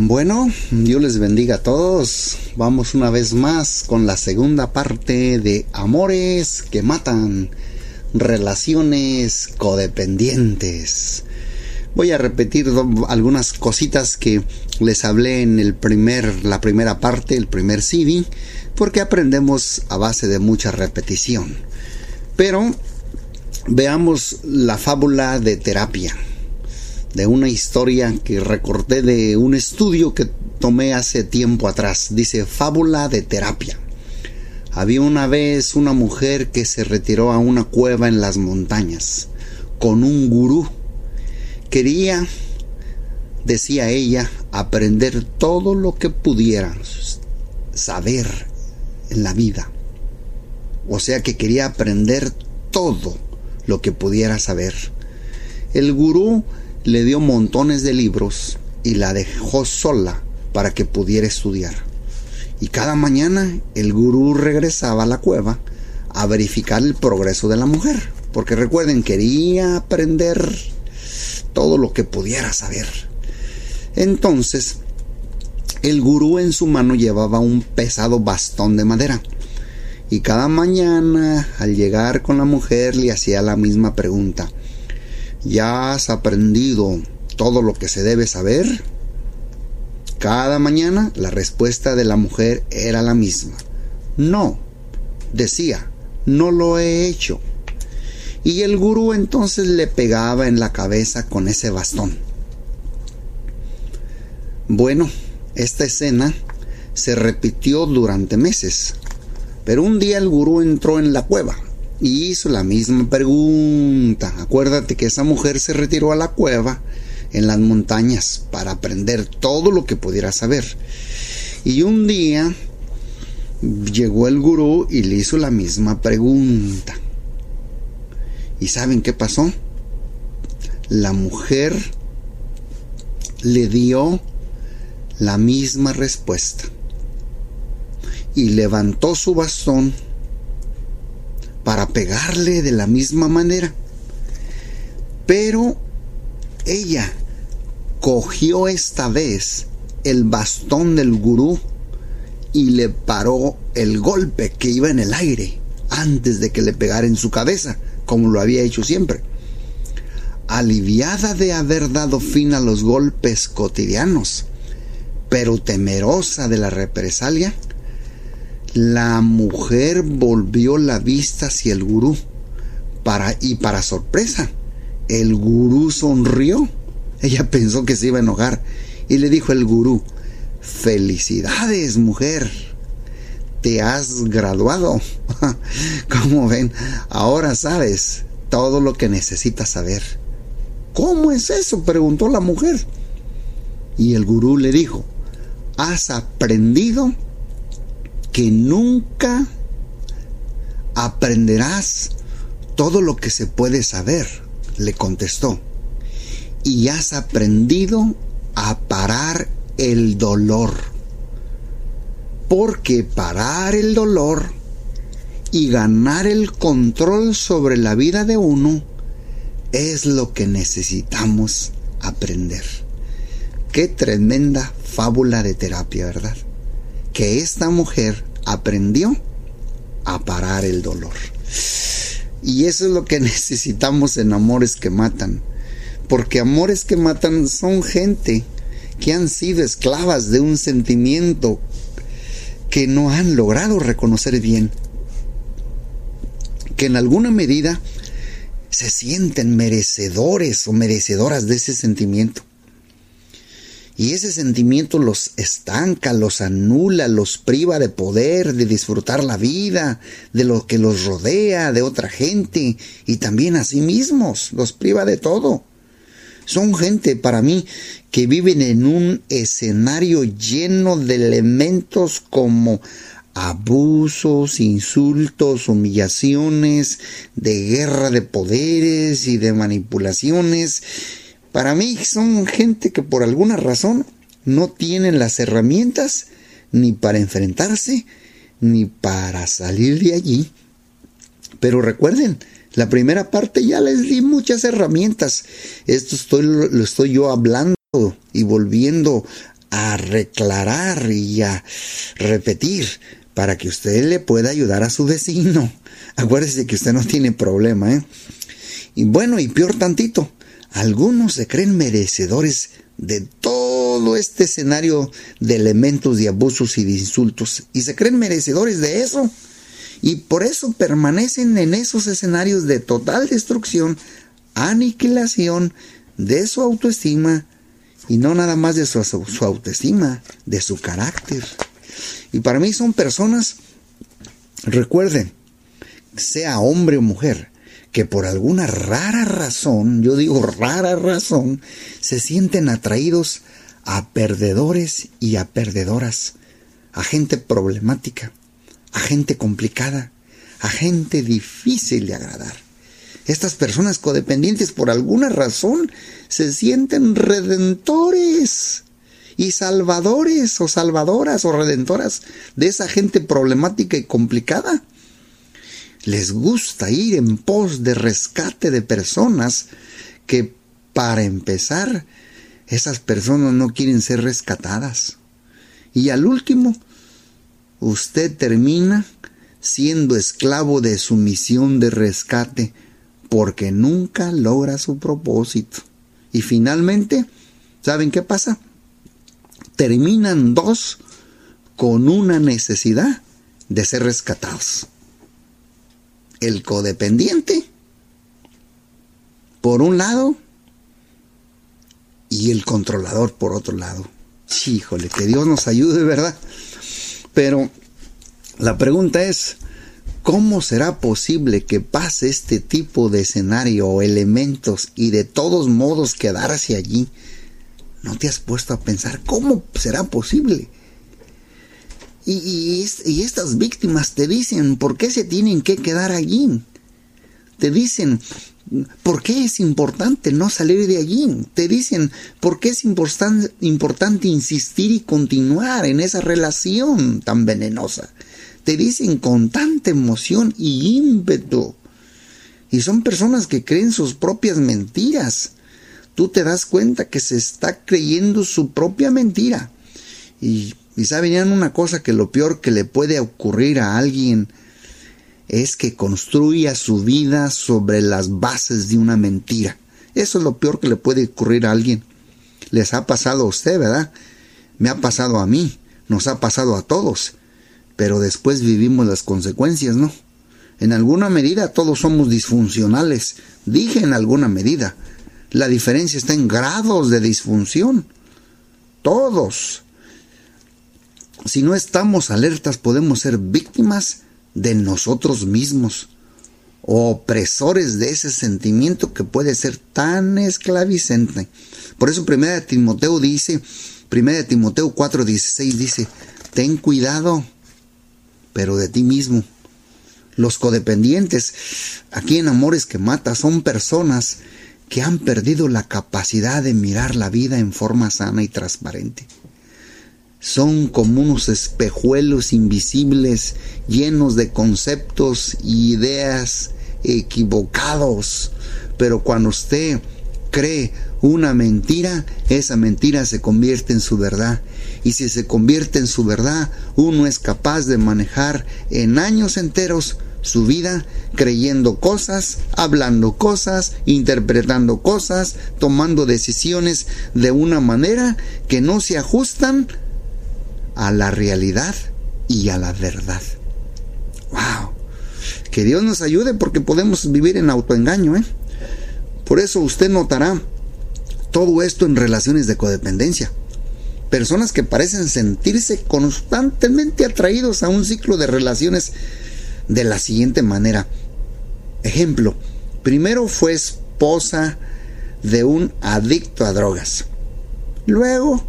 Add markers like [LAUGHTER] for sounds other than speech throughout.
Bueno, Dios les bendiga a todos. Vamos una vez más con la segunda parte de Amores que matan, relaciones codependientes. Voy a repetir algunas cositas que les hablé en el primer, la primera parte, el primer CD, porque aprendemos a base de mucha repetición. Pero veamos la fábula de terapia de una historia que recorté de un estudio que tomé hace tiempo atrás. Dice fábula de terapia. Había una vez una mujer que se retiró a una cueva en las montañas con un gurú. Quería, decía ella, aprender todo lo que pudiera saber en la vida. O sea que quería aprender todo lo que pudiera saber. El gurú le dio montones de libros y la dejó sola para que pudiera estudiar. Y cada mañana el gurú regresaba a la cueva a verificar el progreso de la mujer, porque recuerden, quería aprender todo lo que pudiera saber. Entonces, el gurú en su mano llevaba un pesado bastón de madera. Y cada mañana, al llegar con la mujer, le hacía la misma pregunta. ¿Ya has aprendido todo lo que se debe saber? Cada mañana la respuesta de la mujer era la misma. No, decía, no lo he hecho. Y el gurú entonces le pegaba en la cabeza con ese bastón. Bueno, esta escena se repitió durante meses, pero un día el gurú entró en la cueva y hizo la misma pregunta. Acuérdate que esa mujer se retiró a la cueva en las montañas para aprender todo lo que pudiera saber. Y un día llegó el gurú y le hizo la misma pregunta. ¿Y saben qué pasó? La mujer le dio la misma respuesta y levantó su bastón para pegarle de la misma manera. Pero ella cogió esta vez el bastón del gurú y le paró el golpe que iba en el aire antes de que le pegara en su cabeza, como lo había hecho siempre. Aliviada de haber dado fin a los golpes cotidianos, pero temerosa de la represalia, la mujer volvió la vista hacia el gurú para, y para sorpresa, el gurú sonrió. Ella pensó que se iba a enojar y le dijo el gurú, felicidades mujer, te has graduado. [LAUGHS] Como ven, ahora sabes todo lo que necesitas saber. ¿Cómo es eso? preguntó la mujer. Y el gurú le dijo, has aprendido que nunca aprenderás todo lo que se puede saber, le contestó, y has aprendido a parar el dolor. Porque parar el dolor y ganar el control sobre la vida de uno es lo que necesitamos aprender. Qué tremenda fábula de terapia, ¿verdad? Que esta mujer aprendió a parar el dolor. Y eso es lo que [LAUGHS] necesitamos en amores que matan. Porque amores que matan son gente que han sido esclavas de un sentimiento que no han logrado reconocer bien. Que en alguna medida se sienten merecedores o merecedoras de ese sentimiento. Y ese sentimiento los estanca, los anula, los priva de poder, de disfrutar la vida, de lo que los rodea, de otra gente y también a sí mismos, los priva de todo. Son gente para mí que viven en un escenario lleno de elementos como abusos, insultos, humillaciones, de guerra de poderes y de manipulaciones para mí son gente que por alguna razón no tienen las herramientas ni para enfrentarse ni para salir de allí. Pero recuerden, la primera parte ya les di muchas herramientas. Esto estoy, lo estoy yo hablando y volviendo a reclarar y a repetir para que usted le pueda ayudar a su vecino. Acuérdese que usted no tiene problema, ¿eh? Y bueno, y peor tantito, algunos se creen merecedores de todo este escenario de elementos de abusos y de insultos y se creen merecedores de eso y por eso permanecen en esos escenarios de total destrucción, aniquilación de su autoestima y no nada más de su, autoestima, de su carácter. Y para mí son personas, recuerden, sea hombre o mujer, que por alguna rara razón, yo digo rara razón, se sienten atraídos a perdedores y a perdedoras, a gente problemática, a gente complicada, a gente difícil de agradar. Estas personas codependientes por alguna razón se sienten redentores y salvadores o salvadoras o redentoras de esa gente problemática y complicada. Les gusta ir en pos de rescate de personas que, para empezar, esas personas no quieren ser rescatadas. Y al último, usted termina siendo esclavo de su misión de rescate porque nunca logra su propósito. Y finalmente, ¿saben qué pasa? terminan dos con una necesidad de ser rescatados. El codependiente, por un lado, y el controlador por otro lado. Híjole, que Dios nos ayude, ¿verdad? Pero la pregunta es, ¿cómo será posible que pase este tipo de escenario o elementos y de todos modos quedarse allí? ¿No te has puesto a pensar cómo será posible? Y, estas víctimas te dicen por qué se tienen que quedar allí. Te dicen por qué es importante no salir de allí. Te dicen por qué es importante insistir y continuar en esa relación tan venenosa. Te dicen con tanta emoción y ímpetu. Y son personas que creen sus propias mentiras tú te das cuenta que se está creyendo su propia mentira. Y, y saben una cosa que lo peor que le puede ocurrir a alguien es que construya su vida sobre las bases de una mentira. Eso es lo peor que le puede ocurrir a alguien. Les ha pasado a usted, ¿verdad? Me ha pasado a mí, nos ha pasado a todos. Pero después vivimos las consecuencias, ¿no? En alguna medida todos somos disfuncionales. Dije en alguna medida. La diferencia está en grados de disfunción. Todos. Si no estamos alertas podemos ser víctimas de nosotros mismos, opresores de ese sentimiento que puede ser tan esclavicente. Por eso 1 Timoteo dice, 1 Timoteo 4:16 dice, ten cuidado, pero de ti mismo. Los codependientes, aquí en Amores que Mata, son personas que han perdido la capacidad de mirar la vida en forma sana y transparente. Son como unos espejuelos invisibles llenos de conceptos y ideas equivocados. Pero cuando usted cree una mentira, esa mentira se convierte en su verdad. Y si se convierte en su verdad, uno es capaz de manejar en años enteros su vida creyendo cosas, hablando cosas, interpretando cosas, tomando decisiones de una manera que no se ajustan a la realidad y a la verdad. ¡Wow! Que Dios nos ayude porque podemos vivir en autoengaño, ¿eh? Por eso usted notará todo esto en relaciones de codependencia. Personas que parecen sentirse constantemente atraídos a un ciclo de relaciones de la siguiente manera. Ejemplo, primero fue esposa de un adicto a drogas. Luego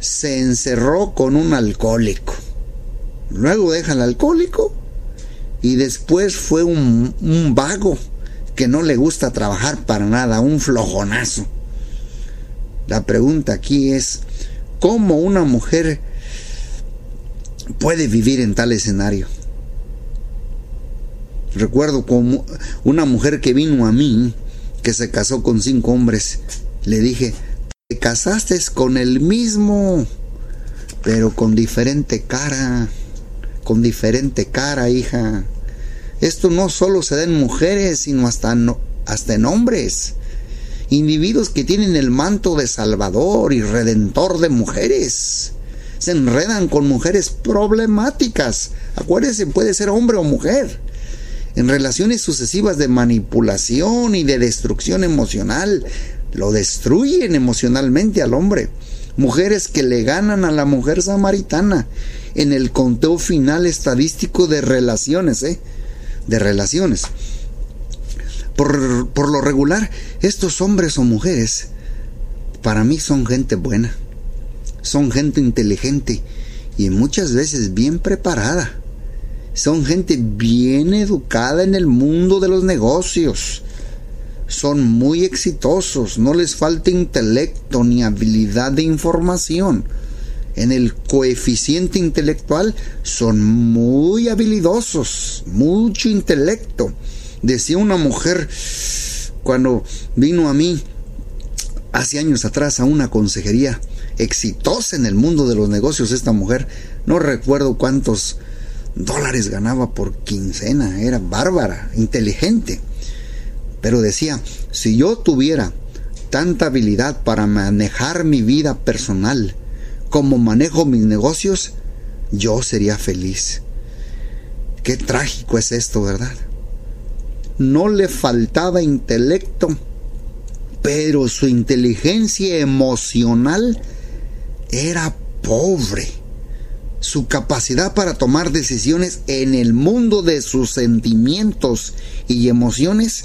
se encerró con un alcohólico. Luego deja al alcohólico y después fue un, un vago que no le gusta trabajar para nada, un flojonazo. La pregunta aquí es, ¿cómo una mujer puede vivir en tal escenario? Recuerdo como una mujer que vino a mí, que se casó con cinco hombres, le dije, casaste con el mismo, pero con diferente cara, con diferente cara, hija. Esto no solo se da en mujeres, sino hasta, hasta en hombres. Individuos que tienen el manto de salvador y redentor de mujeres. Se enredan con mujeres problemáticas. Acuérdense, puede ser hombre o mujer. En relaciones sucesivas de manipulación y de destrucción emocional. Lo destruyen emocionalmente al hombre. Mujeres que le ganan a la mujer samaritana en el conteo final estadístico de relaciones, ¿eh? De relaciones. Por, por lo regular, estos hombres o mujeres, para mí son gente buena, son gente inteligente y muchas veces bien preparada. Son gente bien educada en el mundo de los negocios. Son muy exitosos, no les falta intelecto ni habilidad de información. En el coeficiente intelectual son muy habilidosos, mucho intelecto. Decía una mujer cuando vino a mí hace años atrás a una consejería exitosa en el mundo de los negocios esta mujer, no recuerdo cuántos dólares ganaba por quincena, era bárbara, inteligente. Pero decía, si yo tuviera tanta habilidad para manejar mi vida personal como manejo mis negocios, yo sería feliz. Qué trágico es esto, ¿verdad? No le faltaba intelecto, pero su inteligencia emocional era pobre su capacidad para tomar decisiones en el mundo de sus sentimientos y emociones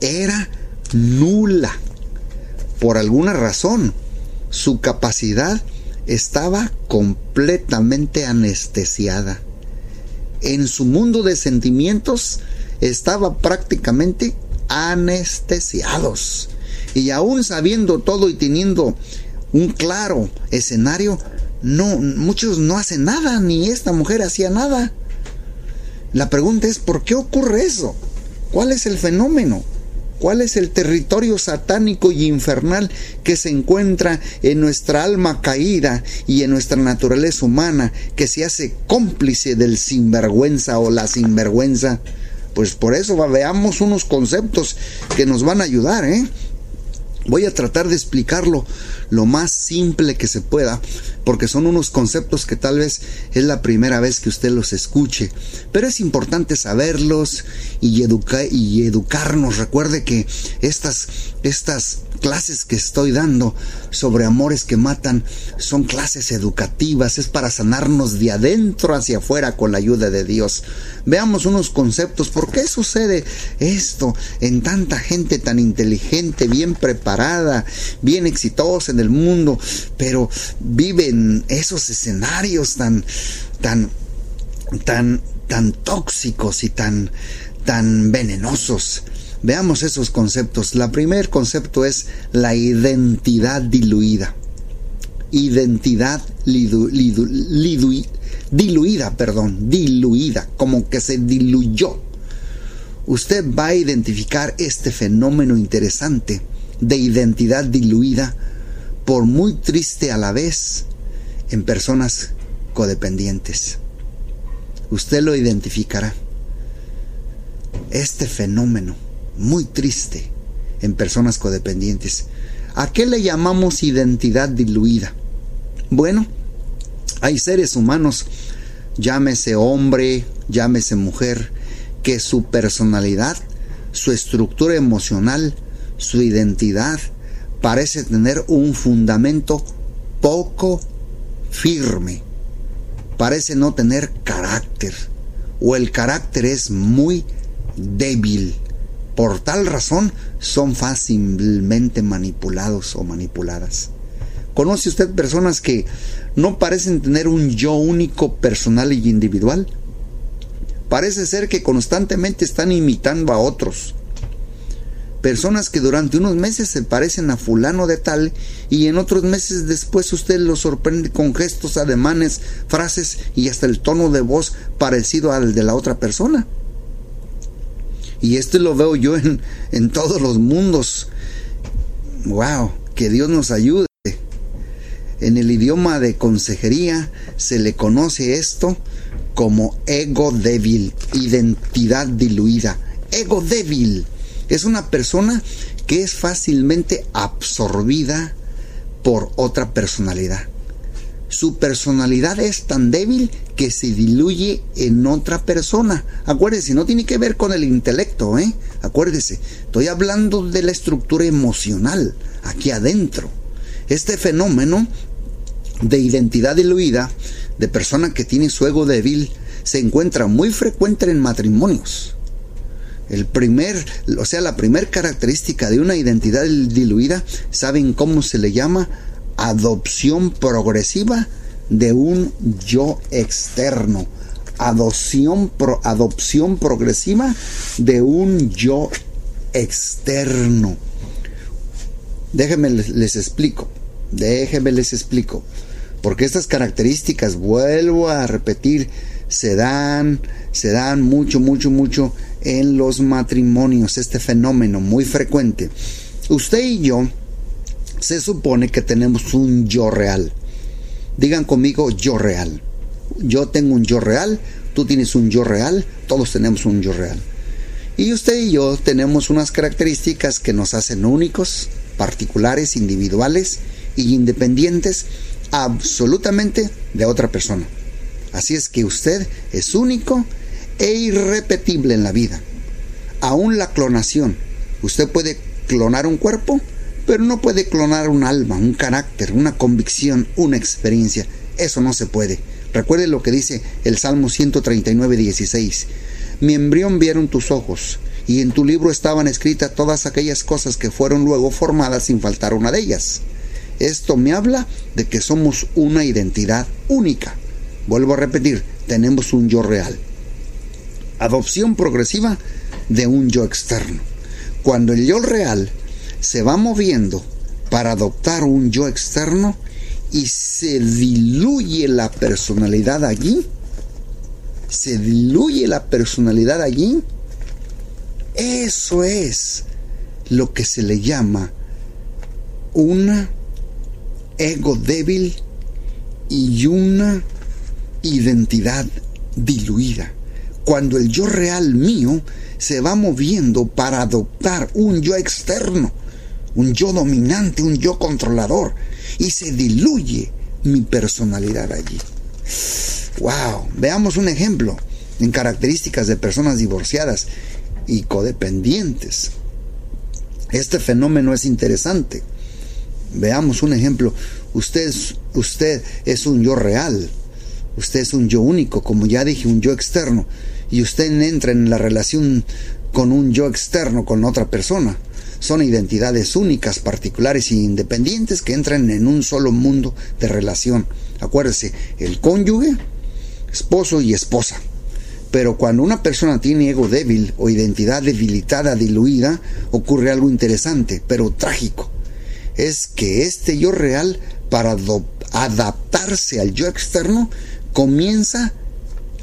era nula. Por alguna razón, su capacidad estaba completamente anestesiada. En su mundo de sentimientos estaba prácticamente anestesiados. Y aún sabiendo todo y teniendo un claro escenario, no, muchos no hacen nada, ni esta mujer hacía nada. La pregunta es, ¿por qué ocurre eso? ¿Cuál es el fenómeno? ¿Cuál es el territorio satánico y infernal que se encuentra en nuestra alma caída y en nuestra naturaleza humana que se hace cómplice del sinvergüenza o la sinvergüenza? Pues por eso veamos unos conceptos que nos van a ayudar, ¿eh? Voy a tratar de explicarlo lo más simple que se pueda, porque son unos conceptos que tal vez es la primera vez que usted los escuche, pero es importante saberlos y, y educarnos. Recuerde que estas, estas clases que estoy dando sobre amores que matan son clases educativas, es para sanarnos de adentro hacia afuera con la ayuda de Dios. Veamos unos conceptos, ¿por qué sucede esto en tanta gente tan inteligente, bien preparada, bien exitosa en el mundo, pero viven esos escenarios tan, tan, tan, tan tóxicos y tan, tan venenosos? Veamos esos conceptos. La primer concepto es la identidad diluida. Identidad diluida, perdón, diluida, como que se diluyó. Usted va a identificar este fenómeno interesante de identidad diluida por muy triste a la vez en personas codependientes. Usted lo identificará. Este fenómeno muy triste en personas codependientes. ¿A qué le llamamos identidad diluida? Bueno, hay seres humanos, llámese hombre, llámese mujer, que su personalidad, su estructura emocional, su identidad parece tener un fundamento poco firme. Parece no tener carácter o el carácter es muy débil. Por tal razón son fácilmente manipulados o manipuladas. ¿Conoce usted personas que no parecen tener un yo único, personal y individual? Parece ser que constantemente están imitando a otros. Personas que durante unos meses se parecen a fulano de tal y en otros meses después usted los sorprende con gestos, ademanes, frases y hasta el tono de voz parecido al de la otra persona. Y esto lo veo yo en, en todos los mundos. ¡Wow! Que Dios nos ayude. En el idioma de consejería se le conoce esto como ego débil, identidad diluida. Ego débil es una persona que es fácilmente absorbida por otra personalidad. Su personalidad es tan débil que se diluye en otra persona. Acuérdese, no tiene que ver con el intelecto, ¿eh? Acuérdese, estoy hablando de la estructura emocional, aquí adentro. Este fenómeno de identidad diluida, de persona que tiene su ego débil, se encuentra muy frecuente en matrimonios. El primer, o sea, la primera característica de una identidad diluida, ¿saben cómo se le llama? Adopción progresiva de un yo externo. Adopción, adopción progresiva de un yo externo. Déjenme les, les explico. Déjenme les explico. Porque estas características, vuelvo a repetir, se dan, se dan mucho, mucho, mucho en los matrimonios, este fenómeno muy frecuente. Usted y yo se supone que tenemos un yo real. Digan conmigo yo real. Yo tengo un yo real, tú tienes un yo real, todos tenemos un yo real. Y usted y yo tenemos unas características que nos hacen únicos, particulares, individuales y independientes absolutamente de otra persona. Así es que usted es único e irrepetible en la vida. Aún la clonación. Usted puede clonar un cuerpo, pero no puede clonar un alma, un carácter, una convicción, una experiencia. Eso no se puede. Recuerde lo que dice el Salmo 139, 16. Mi embrión vieron tus ojos, y en tu libro estaban escritas todas aquellas cosas que fueron luego formadas sin faltar una de ellas. Esto me habla de que somos una identidad única. Vuelvo a repetir, tenemos un yo real. Adopción progresiva de un yo externo. Cuando el yo real se va moviendo para adoptar un yo externo y se diluye la personalidad allí, se diluye la personalidad allí, eso es lo que se le llama una ego débil y una identidad diluida. Cuando el yo real mío se va moviendo para adoptar un yo externo, un yo dominante, un yo controlador, y se diluye mi personalidad allí. Wow, veamos un ejemplo en características de personas divorciadas y codependientes. Este fenómeno es interesante. Veamos un ejemplo. Usted, usted es un yo real. Usted es un yo único, como ya dije, un yo externo. Y usted entra en la relación con un yo externo, con otra persona. Son identidades únicas, particulares e independientes que entran en un solo mundo de relación. Acuérdese, el cónyuge, esposo y esposa. Pero cuando una persona tiene ego débil o identidad debilitada, diluida, ocurre algo interesante, pero trágico es que este yo real, para adaptarse al yo externo, comienza,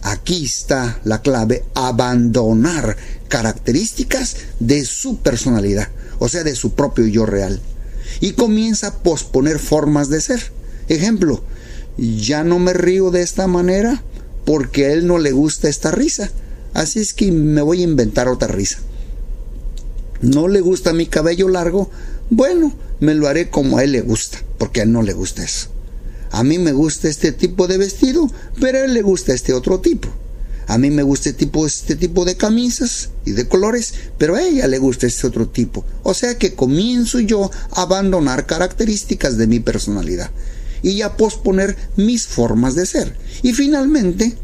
aquí está la clave, abandonar características de su personalidad, o sea, de su propio yo real. Y comienza a posponer formas de ser. Ejemplo, ya no me río de esta manera porque a él no le gusta esta risa. Así es que me voy a inventar otra risa. No le gusta mi cabello largo. Bueno, me lo haré como a él le gusta, porque a él no le gusta eso. A mí me gusta este tipo de vestido, pero a él le gusta este otro tipo. A mí me gusta este tipo, este tipo de camisas y de colores, pero a ella le gusta este otro tipo. O sea que comienzo yo a abandonar características de mi personalidad y a posponer mis formas de ser. Y finalmente,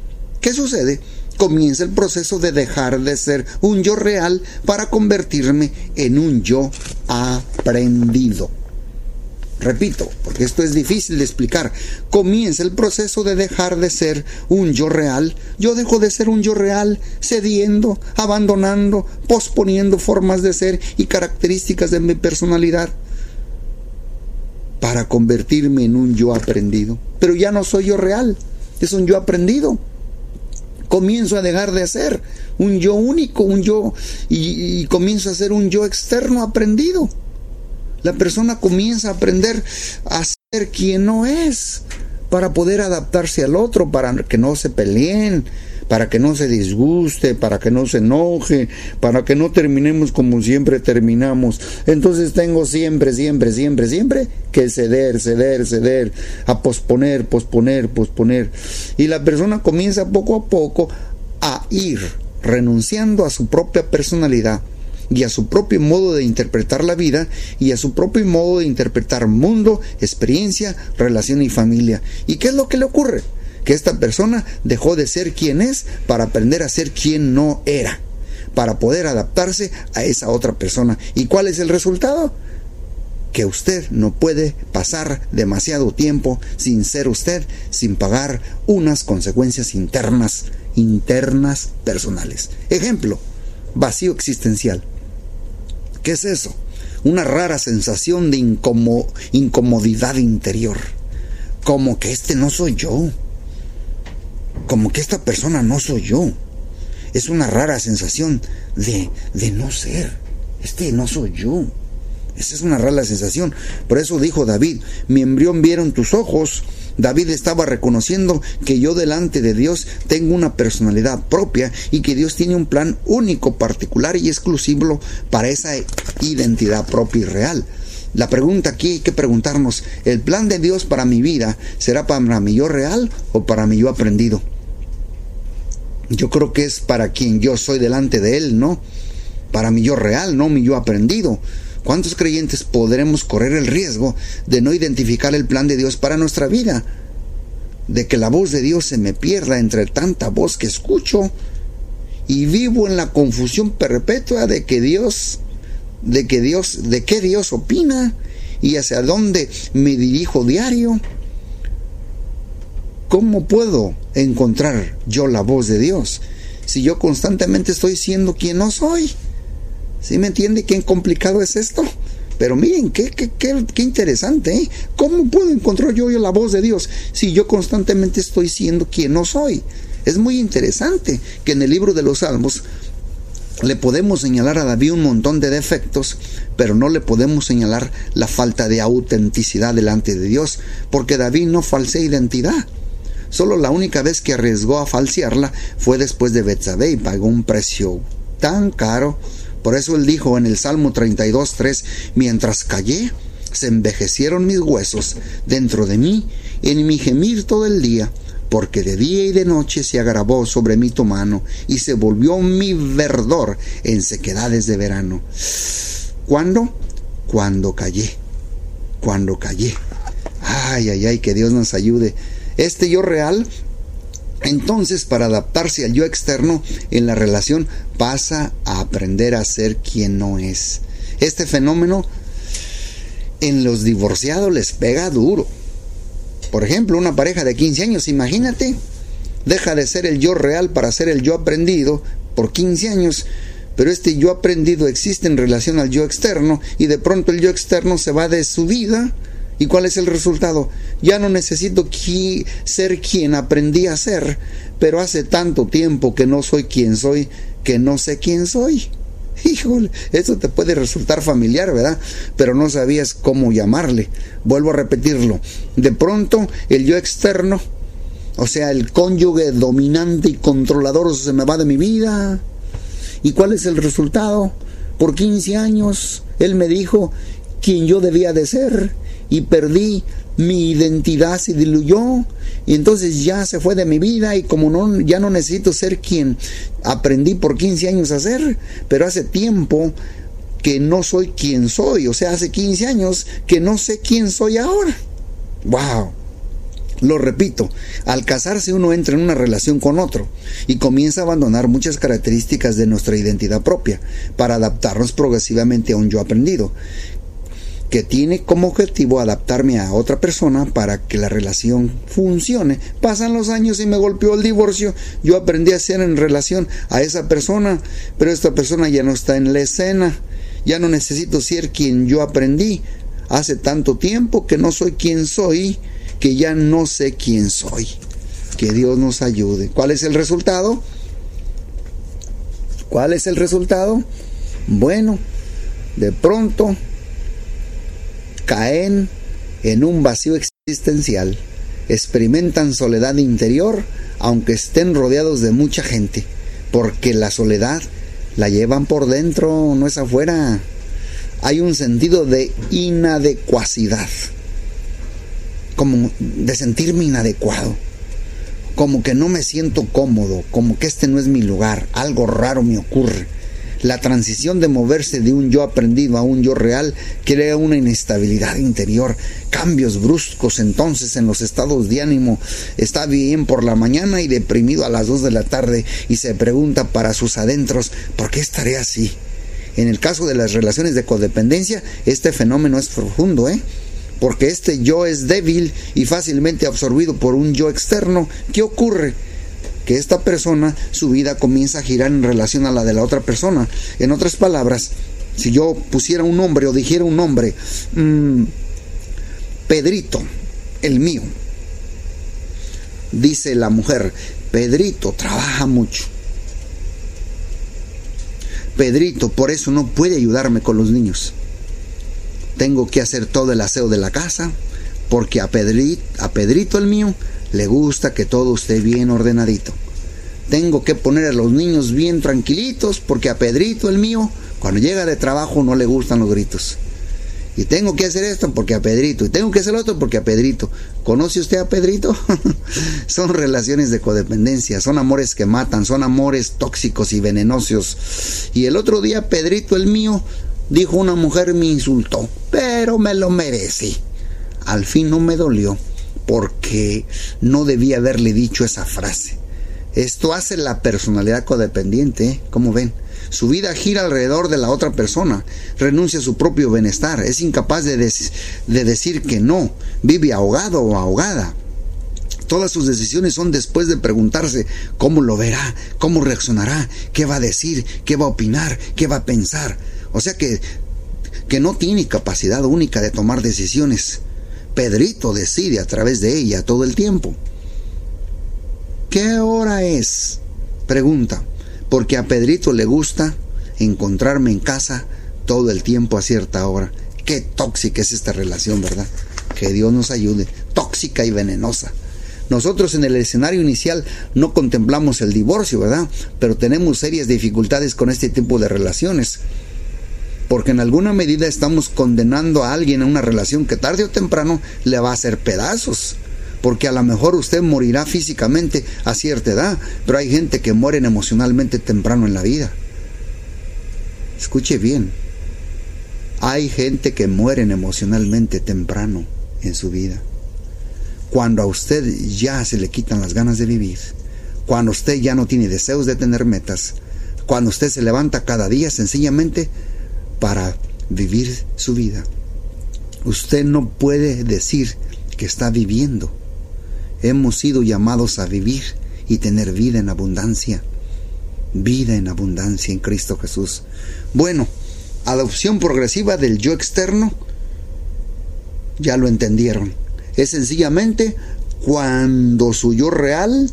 ¿qué sucede? comienza el proceso de dejar de ser un yo real para convertirme en un yo aprendido. Repito, porque esto es difícil de explicar. Comienza el proceso de dejar de ser un yo real. Yo dejo de ser un yo real, cediendo, abandonando, posponiendo formas de ser y características de mi personalidad para convertirme en un yo aprendido. Pero ya no soy yo real, es un yo aprendido comienzo a dejar de ser un yo único, un yo, y, comienzo a ser un yo externo aprendido. La persona comienza a aprender a ser quien no es, para poder adaptarse al otro, para que no se peleen, para que no se disguste, para que no se enoje, para que no terminemos como siempre terminamos. Entonces tengo siempre, siempre, siempre, siempre que ceder, ceder, ceder, a posponer, posponer, posponer. Y la persona comienza poco a poco a ir renunciando a su propia personalidad y a su propio modo de interpretar la vida y a su propio modo de interpretar mundo, experiencia, relación y familia. ¿Y qué es lo que le ocurre? que esta persona dejó de ser quien es para aprender a ser quien no era, para poder adaptarse a esa otra persona. ¿Y cuál es el resultado? Que usted no puede pasar demasiado tiempo sin ser usted, sin pagar unas consecuencias internas, internas personales. Ejemplo, vacío existencial. ¿Qué es eso? Una rara sensación de incomodidad interior. Como que este no soy yo como que esta persona no soy yo. Es una rara sensación de, de no ser. Este no soy yo. Esa es una rara sensación. Por eso dijo David, mi embrión vieron tus ojos. David estaba reconociendo que yo delante de Dios tengo una personalidad propia y que Dios tiene un plan único, particular y exclusivo para esa identidad propia y real. La pregunta aquí hay que preguntarnos, ¿el plan de Dios para mi vida será para mi yo real o para mi yo aprendido? Yo creo que es para quien yo soy delante de Él, ¿no? Para mi yo real, no mi yo aprendido. ¿Cuántos creyentes podremos correr el riesgo de no identificar el plan de Dios para nuestra vida? De que la voz de Dios se me pierda entre tanta voz que escucho y vivo en la confusión perpetua de que Dios, de que Dios, de qué Dios opina y hacia dónde me dirijo diario. ¿Cómo puedo encontrar yo la voz de Dios si yo constantemente estoy siendo quien no soy? ¿Sí me entiende qué complicado es esto? Pero miren, qué, qué, qué, interesante, ¿eh? ¿Cómo puedo encontrar yo, yo la voz de Dios si yo constantemente estoy siendo quien no soy? Es muy interesante que en el libro de los Salmos le podemos señalar a David un montón de defectos, pero no le podemos señalar la falta de autenticidad delante de Dios, porque David no falsea identidad. Solo la única vez que arriesgó a falsearla fue después de Betsabé y pagó un precio tan caro. Por eso él dijo en el Salmo 32.3, mientras callé, se envejecieron mis huesos dentro de mí, en mi gemir todo el día, porque de día y de noche se agravó sobre mí tu mano, y se volvió mi verdor en sequedades de verano. ¿Cuándo? Cuando callé, cuando callé. Ay, ay, ay, que Dios nos ayude este yo real, entonces para adaptarse al yo externo en la relación pasa a aprender a ser quien no es. Este fenómeno en los divorciados les pega duro. Por ejemplo, una pareja de 15 años, imagínate, deja de ser el yo real para ser el yo aprendido por 15 años, pero este yo aprendido existe en relación al yo externo y de pronto el yo externo se va de su vida ¿Y cuál es el resultado? Ya no necesito ser quien aprendí a ser, pero hace tanto tiempo que no soy quien soy que no sé quién soy. [LAUGHS] Híjole, eso te puede resultar familiar, ¿verdad? Pero no sabías cómo llamarle. Vuelvo a repetirlo. De pronto, el yo externo, o sea, el cónyuge dominante y controlador se me va de mi vida. ¿Y cuál es el resultado? Por 15 años, él me dijo quién yo debía de ser y perdí mi identidad se diluyó y entonces ya se fue de mi vida y como no ya no necesito ser quien aprendí por 15 años a ser, pero hace tiempo que no soy quien soy, o sea, hace 15 años que no sé quién soy ahora. Wow. Lo repito, al casarse uno entra en una relación con otro y comienza a abandonar muchas características de nuestra identidad propia para adaptarnos progresivamente a un yo aprendido que tiene como objetivo adaptarme a otra persona para que la relación funcione. Pasan los años y me golpeó el divorcio. Yo aprendí a ser en relación a esa persona, pero esta persona ya no está en la escena. Ya no necesito ser quien yo aprendí. Hace tanto tiempo que no soy quien soy, que ya no sé quién soy. Que Dios nos ayude. ¿Cuál es el resultado? ¿Cuál es el resultado? Bueno, de pronto caen en un vacío existencial, experimentan soledad interior aunque estén rodeados de mucha gente, porque la soledad la llevan por dentro, no es afuera. Hay un sentido de inadecuacidad, como de sentirme inadecuado, como que no me siento cómodo, como que este no es mi lugar, algo raro me ocurre la transición de moverse de un yo aprendido a un yo real crea una inestabilidad interior, cambios bruscos entonces en los estados de ánimo. Está bien por la mañana y deprimido a las 2 de la tarde y se pregunta para sus adentros, ¿por qué estaré así? En el caso de las relaciones de codependencia, este fenómeno es profundo, ¿eh? Porque este yo es débil y fácilmente absorbido por un yo externo. ¿Qué ocurre? Que esta persona, su vida comienza a girar en relación a la de la otra persona. En otras palabras, si yo pusiera un nombre o dijera un nombre, mm, Pedrito, el mío, dice la mujer, Pedrito trabaja mucho. Pedrito, por eso no puede ayudarme con los niños. Tengo que hacer todo el aseo de la casa, porque a Pedrito, a Pedrito el mío le gusta que todo esté bien ordenadito. Tengo que poner a los niños bien tranquilitos porque a Pedrito, el mío, cuando llega de trabajo no le gustan los gritos. Y tengo que hacer esto porque a Pedrito. Y tengo que hacer otro porque a Pedrito. ¿Conoce usted a Pedrito? [LAUGHS] son relaciones de codependencia, son amores que matan, son amores tóxicos y venenosos. Y el otro día Pedrito, el mío, dijo una mujer me insultó, pero me lo merecí. Al fin no me dolió porque no debía haberle dicho esa frase. Esto hace la personalidad codependiente, ¿eh? como ven. Su vida gira alrededor de la otra persona, renuncia a su propio bienestar, es incapaz de, de decir que no, vive ahogado o ahogada. Todas sus decisiones son después de preguntarse cómo lo verá, cómo reaccionará, qué va a decir, qué va a opinar, qué va a pensar. O sea que, que no tiene capacidad única de tomar decisiones. Pedrito decide a través de ella todo el tiempo. ¿Qué hora es? Pregunta, porque a Pedrito le gusta encontrarme en casa todo el tiempo a cierta hora. Qué tóxica es esta relación, ¿verdad? Que Dios nos ayude. Tóxica y venenosa. Nosotros en el escenario inicial no contemplamos el divorcio, ¿verdad? Pero tenemos serias dificultades con este tipo de relaciones porque en alguna medida estamos condenando a alguien a una relación que tarde o temprano le va a hacer pedazos. Porque a lo mejor usted morirá físicamente a cierta edad, pero hay gente que muere emocionalmente temprano en la vida. Escuche bien, hay gente que muere emocionalmente temprano en su vida. Cuando a usted ya se le quitan las ganas de vivir, cuando usted ya no tiene deseos de tener metas, cuando usted se levanta cada día sencillamente para vivir su vida. Usted no puede decir que está viviendo. Hemos sido llamados a vivir y tener vida en abundancia. Vida en abundancia en Cristo Jesús. Bueno, adopción progresiva del yo externo, ya lo entendieron. Es sencillamente cuando su yo real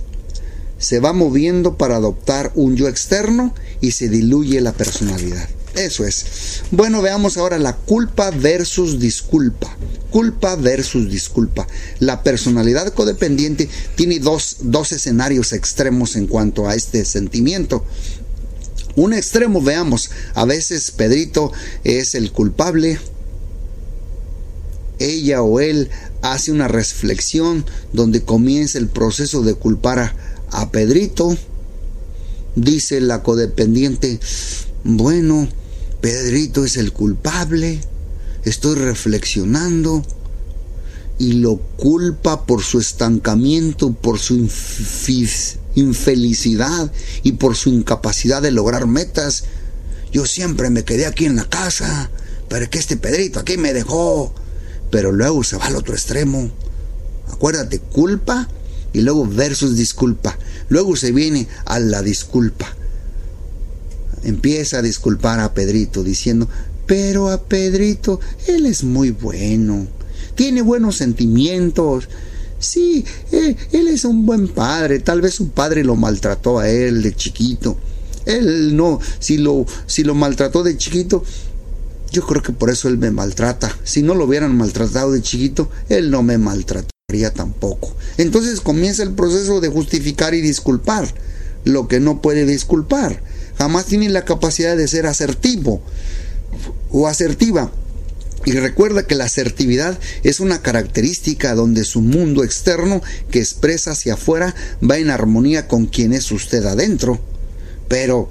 se va moviendo para adoptar un yo externo y se diluye la personalidad. Eso es. Bueno, veamos ahora la culpa versus disculpa. Culpa versus disculpa. La personalidad codependiente tiene dos, dos escenarios extremos en cuanto a este sentimiento. Un extremo, veamos, a veces Pedrito es el culpable, ella o él hace una reflexión donde comienza el proceso de culpar a, a Pedrito. Dice la codependiente, bueno, Pedrito es el culpable, estoy reflexionando y lo culpa por su estancamiento, por su infelicidad y por su incapacidad de lograr metas. Yo siempre me quedé aquí en la casa, pero que este Pedrito aquí me dejó. Pero luego se va al otro extremo. Acuérdate, culpa y luego versus disculpa. Luego se viene a la disculpa empieza a disculpar a Pedrito diciendo, pero a Pedrito él es muy bueno, tiene buenos sentimientos. Sí, él, él, es un buen padre, tal vez su padre lo maltrató a él de chiquito. Él no, si lo, si lo maltrató de chiquito, Yo creo que por eso él me maltrata. Si no lo hubieran maltratado de chiquito, él no me maltrataría tampoco. Entonces comienza el proceso de justificar y disculpar lo que no puede disculpar. Jamás tiene la capacidad de ser asertivo o asertiva. Y recuerda que la asertividad es una característica donde su mundo externo que expresa hacia afuera va en armonía con quien es usted adentro. Pero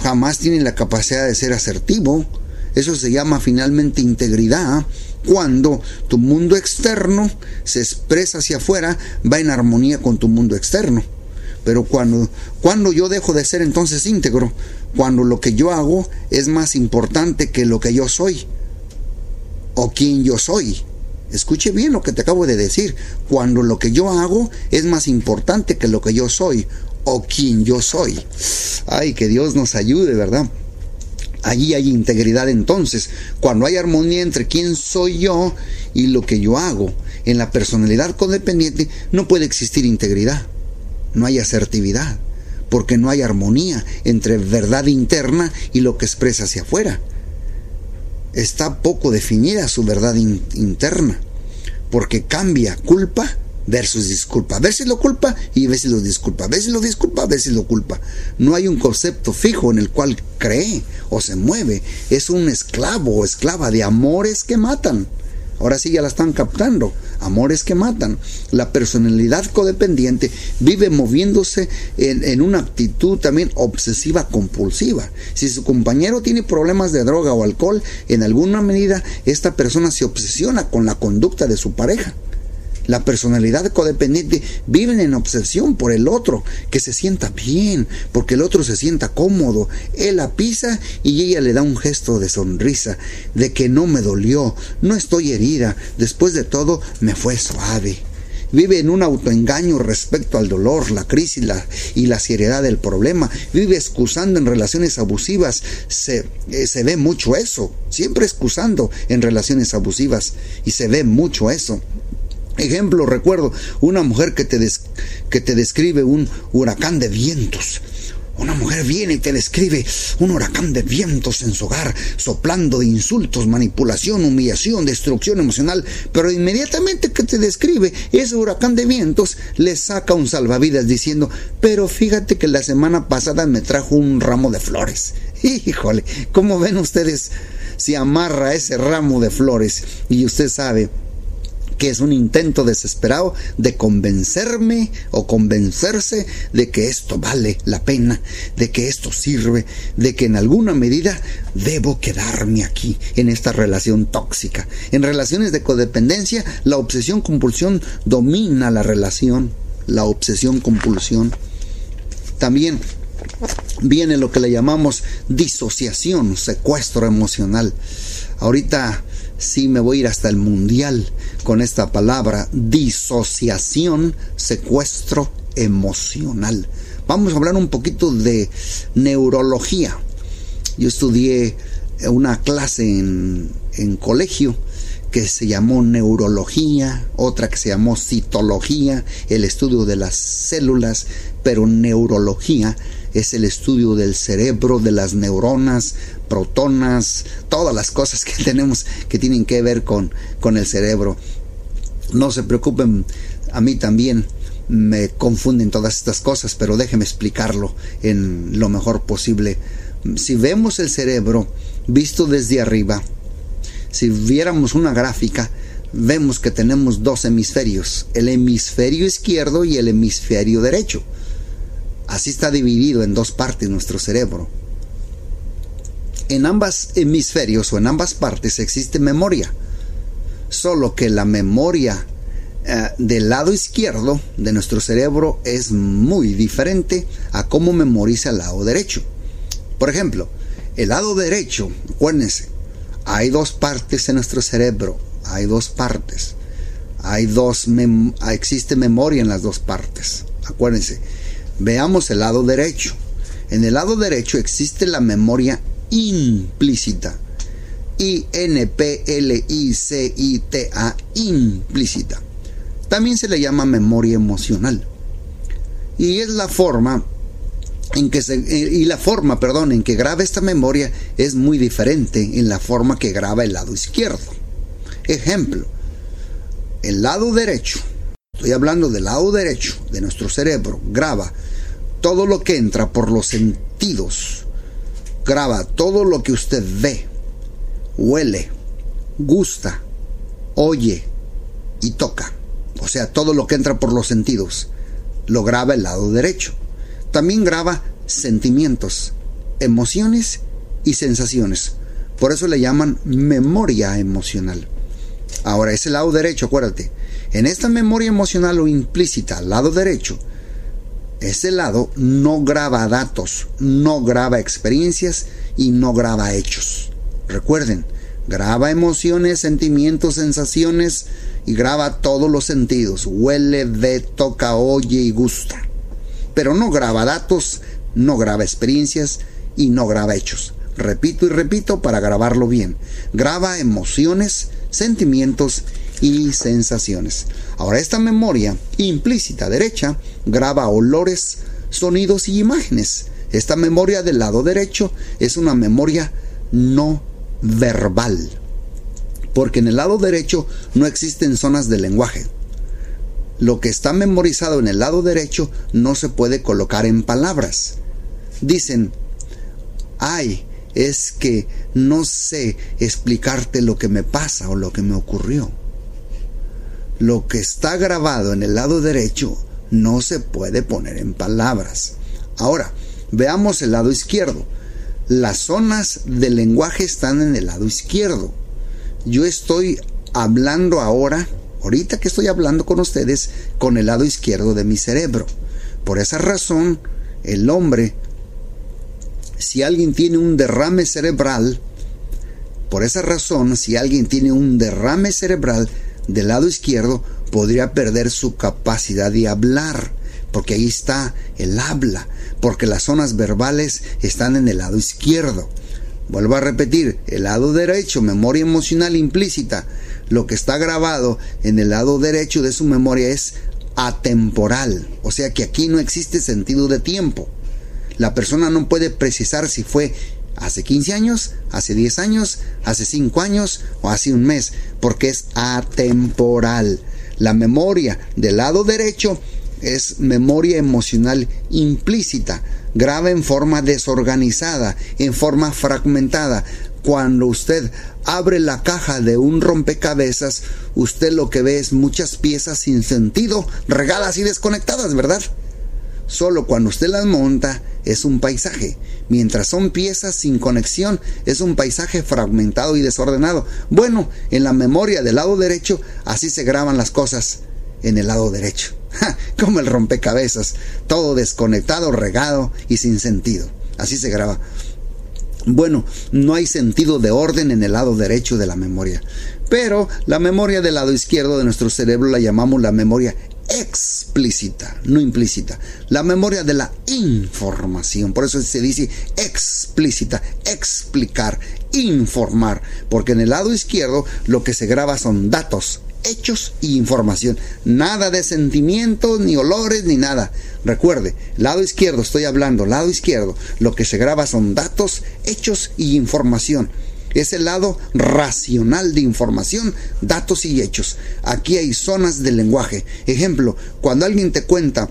jamás tiene la capacidad de ser asertivo. Eso se llama finalmente integridad. Cuando tu mundo externo se expresa hacia afuera, va en armonía con tu mundo externo. Pero cuando, cuando yo dejo de ser entonces íntegro, cuando lo que yo hago es más importante que lo que yo soy o quien yo soy. Escuche bien lo que te acabo de decir. Cuando lo que yo hago es más importante que lo que yo soy o quien yo soy. Ay, que Dios nos ayude, ¿verdad? Allí hay integridad entonces, cuando hay armonía entre quién soy yo y lo que yo hago. En la personalidad codependiente no puede existir integridad no hay asertividad, porque no hay armonía entre verdad interna y lo que expresa hacia afuera. Está poco definida su verdad interna, porque cambia culpa versus disculpa. A veces lo culpa y a veces lo disculpa. A veces lo disculpa, a veces lo culpa. No hay un concepto fijo en el cual cree o se mueve. Es un esclavo o esclava de amores que matan. Ahora sí ya la están captando. Amores que matan. La personalidad codependiente vive moviéndose en, una actitud también obsesiva compulsiva. Si su compañero tiene problemas de droga o alcohol, en alguna medida esta persona se obsesiona con la conducta de su pareja. La personalidad codependiente viven en obsesión por el otro, que se sienta bien, porque el otro se sienta cómodo. Él la pisa y ella le da un gesto de sonrisa, de que no me dolió, no estoy herida, después de todo me fue suave. Vive en un autoengaño respecto al dolor, la crisis y la seriedad del problema, vive excusando en relaciones abusivas, se, eh, se ve mucho eso, siempre excusando en relaciones abusivas. Y se ve mucho eso. Ejemplo, recuerdo una mujer que te, que te describe un huracán de vientos. Una mujer viene y te describe un huracán de vientos en su hogar, soplando de insultos, manipulación, humillación, destrucción emocional, pero inmediatamente que te describe ese huracán de vientos, le saca un salvavidas diciendo, pero fíjate que la semana pasada me trajo un ramo de flores. [LAUGHS] Híjole, ¿cómo ven ustedes si amarra ese ramo de flores? Y usted sabe, que es un intento desesperado de convencerme o convencerse de que esto vale la pena, de que esto sirve, de que en alguna medida debo quedarme aquí, en esta relación tóxica. En relaciones de codependencia, la obsesión compulsión domina la relación, la obsesión compulsión. También viene lo que le llamamos disociación, secuestro emocional. Ahorita sí me voy a ir hasta el mundial con esta palabra, disociación, secuestro emocional. Vamos a hablar un poquito de neurología. Yo estudié una clase en, en colegio que se llamó neurología, otra que se llamó citología, el estudio de las células, pero neurología es el estudio del cerebro, de las neuronas, protonas, todas las cosas que [LAUGHS] tenemos que tienen que ver con, con el cerebro. No se preocupen, a mí también me confunden todas estas cosas, pero déjenme explicarlo en lo mejor posible. Si vemos el cerebro visto desde arriba, si viéramos una gráfica, vemos que tenemos dos hemisferios, el hemisferio izquierdo y el hemisferio derecho. Así está dividido en dos partes nuestro cerebro. En ambos hemisferios o en ambas partes existe memoria, solo que la memoria eh, del lado izquierdo de nuestro cerebro es muy diferente a cómo memoriza el lado derecho. Por ejemplo, el lado derecho, acuérdense, hay dos partes en nuestro cerebro, hay dos partes. Hay dos existe memoria en las dos partes. Acuérdense, Veamos el lado derecho. En el lado derecho existe la memoria implícita. I-N-P-L-I-C-I-T-A, implícita. También se le llama memoria emocional. Y es la forma en que se, eh, y la forma, perdón, en que graba esta memoria es muy diferente en la forma que graba el lado izquierdo. Ejemplo, el lado derecho, estoy hablando del lado derecho de nuestro cerebro, graba todo lo que entra por los sentidos, graba todo lo que usted ve, huele, gusta, oye y toca. O sea, todo lo que entra por los sentidos, lo graba el lado derecho. También graba sentimientos, emociones y sensaciones. Por eso le llaman memoria emocional. Ahora, ese lado derecho, acuérdate, en esta memoria emocional o implícita, lado derecho, ese lado no graba datos, no graba experiencias y no graba hechos. Recuerden, graba emociones, sentimientos, sensaciones y graba todos los sentidos. Huele, ve, toca, oye y gusta. Pero no graba datos, no graba experiencias y no graba hechos. Repito y repito para grabarlo bien. Graba emociones, sentimientos y sensaciones. Ahora esta memoria implícita derecha graba olores, sonidos y imágenes. Esta memoria del lado derecho es una memoria no verbal. Porque en el lado derecho no existen zonas de lenguaje. Lo que está memorizado en el lado derecho no se puede colocar en palabras. Dicen, ay, es que no sé explicarte lo que me pasa o lo que me ocurrió. Lo que está grabado en el lado derecho no se puede poner en palabras. Ahora, veamos el lado izquierdo. Las zonas del lenguaje están en el lado izquierdo. Yo estoy hablando ahora, ahorita que estoy hablando con ustedes, con el lado izquierdo de mi cerebro. Por esa razón, el hombre si alguien tiene un derrame cerebral, por esa razón, si alguien tiene un derrame cerebral del lado izquierdo, podría perder su capacidad de hablar, porque ahí está el habla, porque las zonas verbales están en el lado izquierdo. Vuelvo a repetir, el lado derecho, memoria emocional implícita, lo que está grabado en el lado derecho de su memoria es atemporal, o sea que aquí no existe sentido de tiempo. La persona no puede precisar si fue hace 15 años, hace 10 años, hace 5 años o hace un mes, porque es atemporal. La memoria del lado derecho es memoria emocional implícita, graba en forma desorganizada, en forma fragmentada. Cuando usted abre la caja de un rompecabezas, usted lo que ve es muchas piezas sin sentido, regadas y desconectadas, ¿verdad? Solo cuando usted las monta es un paisaje, mientras son piezas sin conexión es un paisaje fragmentado y desordenado. Bueno, en la memoria del lado derecho así se graban las cosas en el lado derecho, [LAUGHS] como el rompecabezas, todo desconectado, regado y sin sentido. Así se graba. Bueno, no hay sentido de orden en el lado derecho de la memoria, pero la memoria del lado izquierdo de nuestro cerebro la llamamos la memoria explícita, no implícita. La memoria de la información. Por eso se dice explícita, explicar, informar. Porque en el lado izquierdo lo que se graba son datos, hechos y información. Nada de sentimientos, ni olores, ni nada. Recuerde, lado izquierdo estoy hablando, lado izquierdo. Lo que se graba son datos, hechos y información es el lado racional de información, datos y hechos. Aquí hay zonas del lenguaje. Ejemplo, cuando alguien te cuenta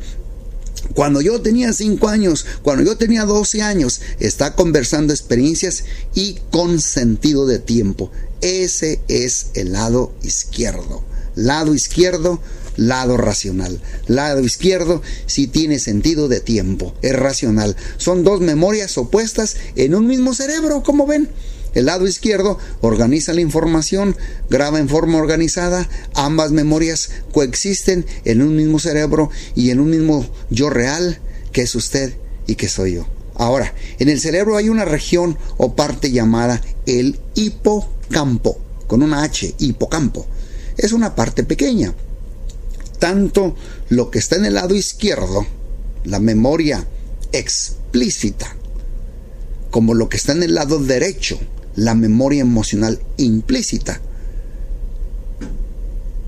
cuando yo tenía 5 años, cuando yo tenía 12 años, está conversando experiencias y con sentido de tiempo. Ese es el lado izquierdo. Lado izquierdo, lado racional. Lado izquierdo si tiene sentido de tiempo, es racional. Son dos memorias opuestas en un mismo cerebro, como ven. El lado izquierdo organiza la información, graba en forma organizada, ambas memorias coexisten en un mismo cerebro y en un mismo yo real, que es usted y que soy yo. Ahora, en el cerebro hay una región o parte llamada el hipocampo, con una H, hipocampo. Es una parte pequeña. Tanto lo que está en el lado izquierdo, la memoria explícita, como lo que está en el lado derecho, la memoria emocional implícita.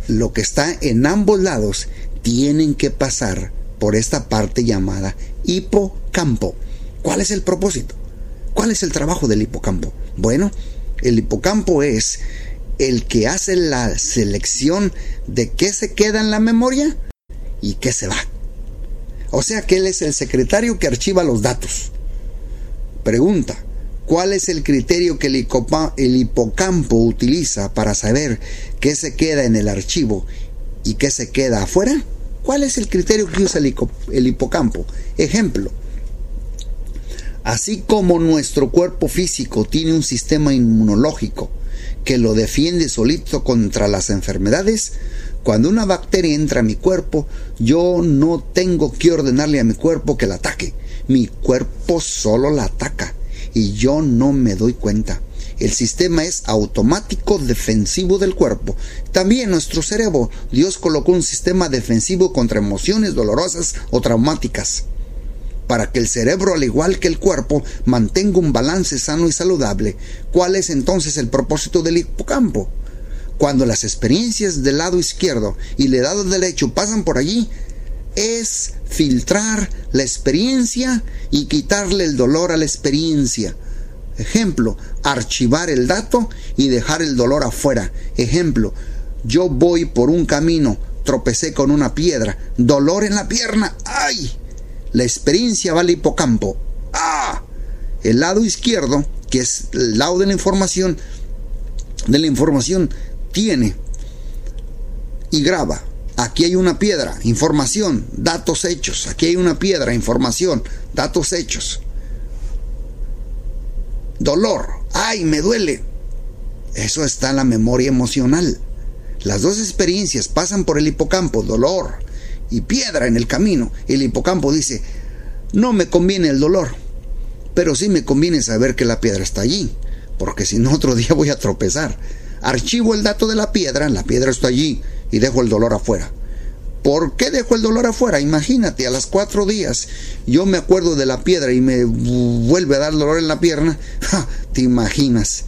Lo que está en ambos lados tienen que pasar por esta parte llamada hipocampo. ¿Cuál es el propósito? ¿Cuál es el trabajo del hipocampo? Bueno, el hipocampo es el que hace la selección de qué se queda en la memoria y qué se va. O sea que él es el secretario que archiva los datos. Pregunta, ¿cuál es el criterio que el, hipocampo utiliza para saber qué se queda en el archivo y qué se queda afuera? ¿Cuál es el criterio que usa el hipocampo? Ejemplo, así como nuestro cuerpo físico tiene un sistema inmunológico que lo defiende solito contra las enfermedades, cuando una bacteria entra a mi cuerpo, yo no tengo que ordenarle a mi cuerpo que la ataque. Mi cuerpo solo la ataca y yo no me doy cuenta. El sistema es automático defensivo del cuerpo. También nuestro cerebro, Dios colocó un sistema defensivo contra emociones dolorosas o traumáticas. Para que el cerebro, al igual que el cuerpo, mantenga un balance sano y saludable, ¿cuál es entonces el propósito del hipocampo? cuando las experiencias del lado izquierdo y del lado derecho pasan por allí, es filtrar la experiencia y quitarle el dolor a la experiencia. Ejemplo, archivar el dato y dejar el dolor afuera. Ejemplo, yo voy por un camino, tropecé con una piedra, dolor en la pierna, ¡ay! La experiencia va al hipocampo, ¡ah! El lado izquierdo, que es el lado de la información, de la información tiene y graba. Aquí hay una piedra, información, datos hechos. Aquí hay una piedra, información, datos hechos. Dolor, ay, me duele. Eso está en la memoria emocional. Las dos experiencias pasan por el hipocampo, dolor y piedra en el camino. El hipocampo dice, no me conviene el dolor, pero sí me conviene saber que la piedra está allí, porque si no otro día voy a tropezar archivo el dato de la piedra, la piedra está allí y dejo el dolor afuera. ¿Por qué dejo el dolor afuera? Imagínate, a las cuatro días yo me acuerdo de la piedra y me vuelve a dar dolor en la pierna. [LAUGHS] ¿Te imaginas?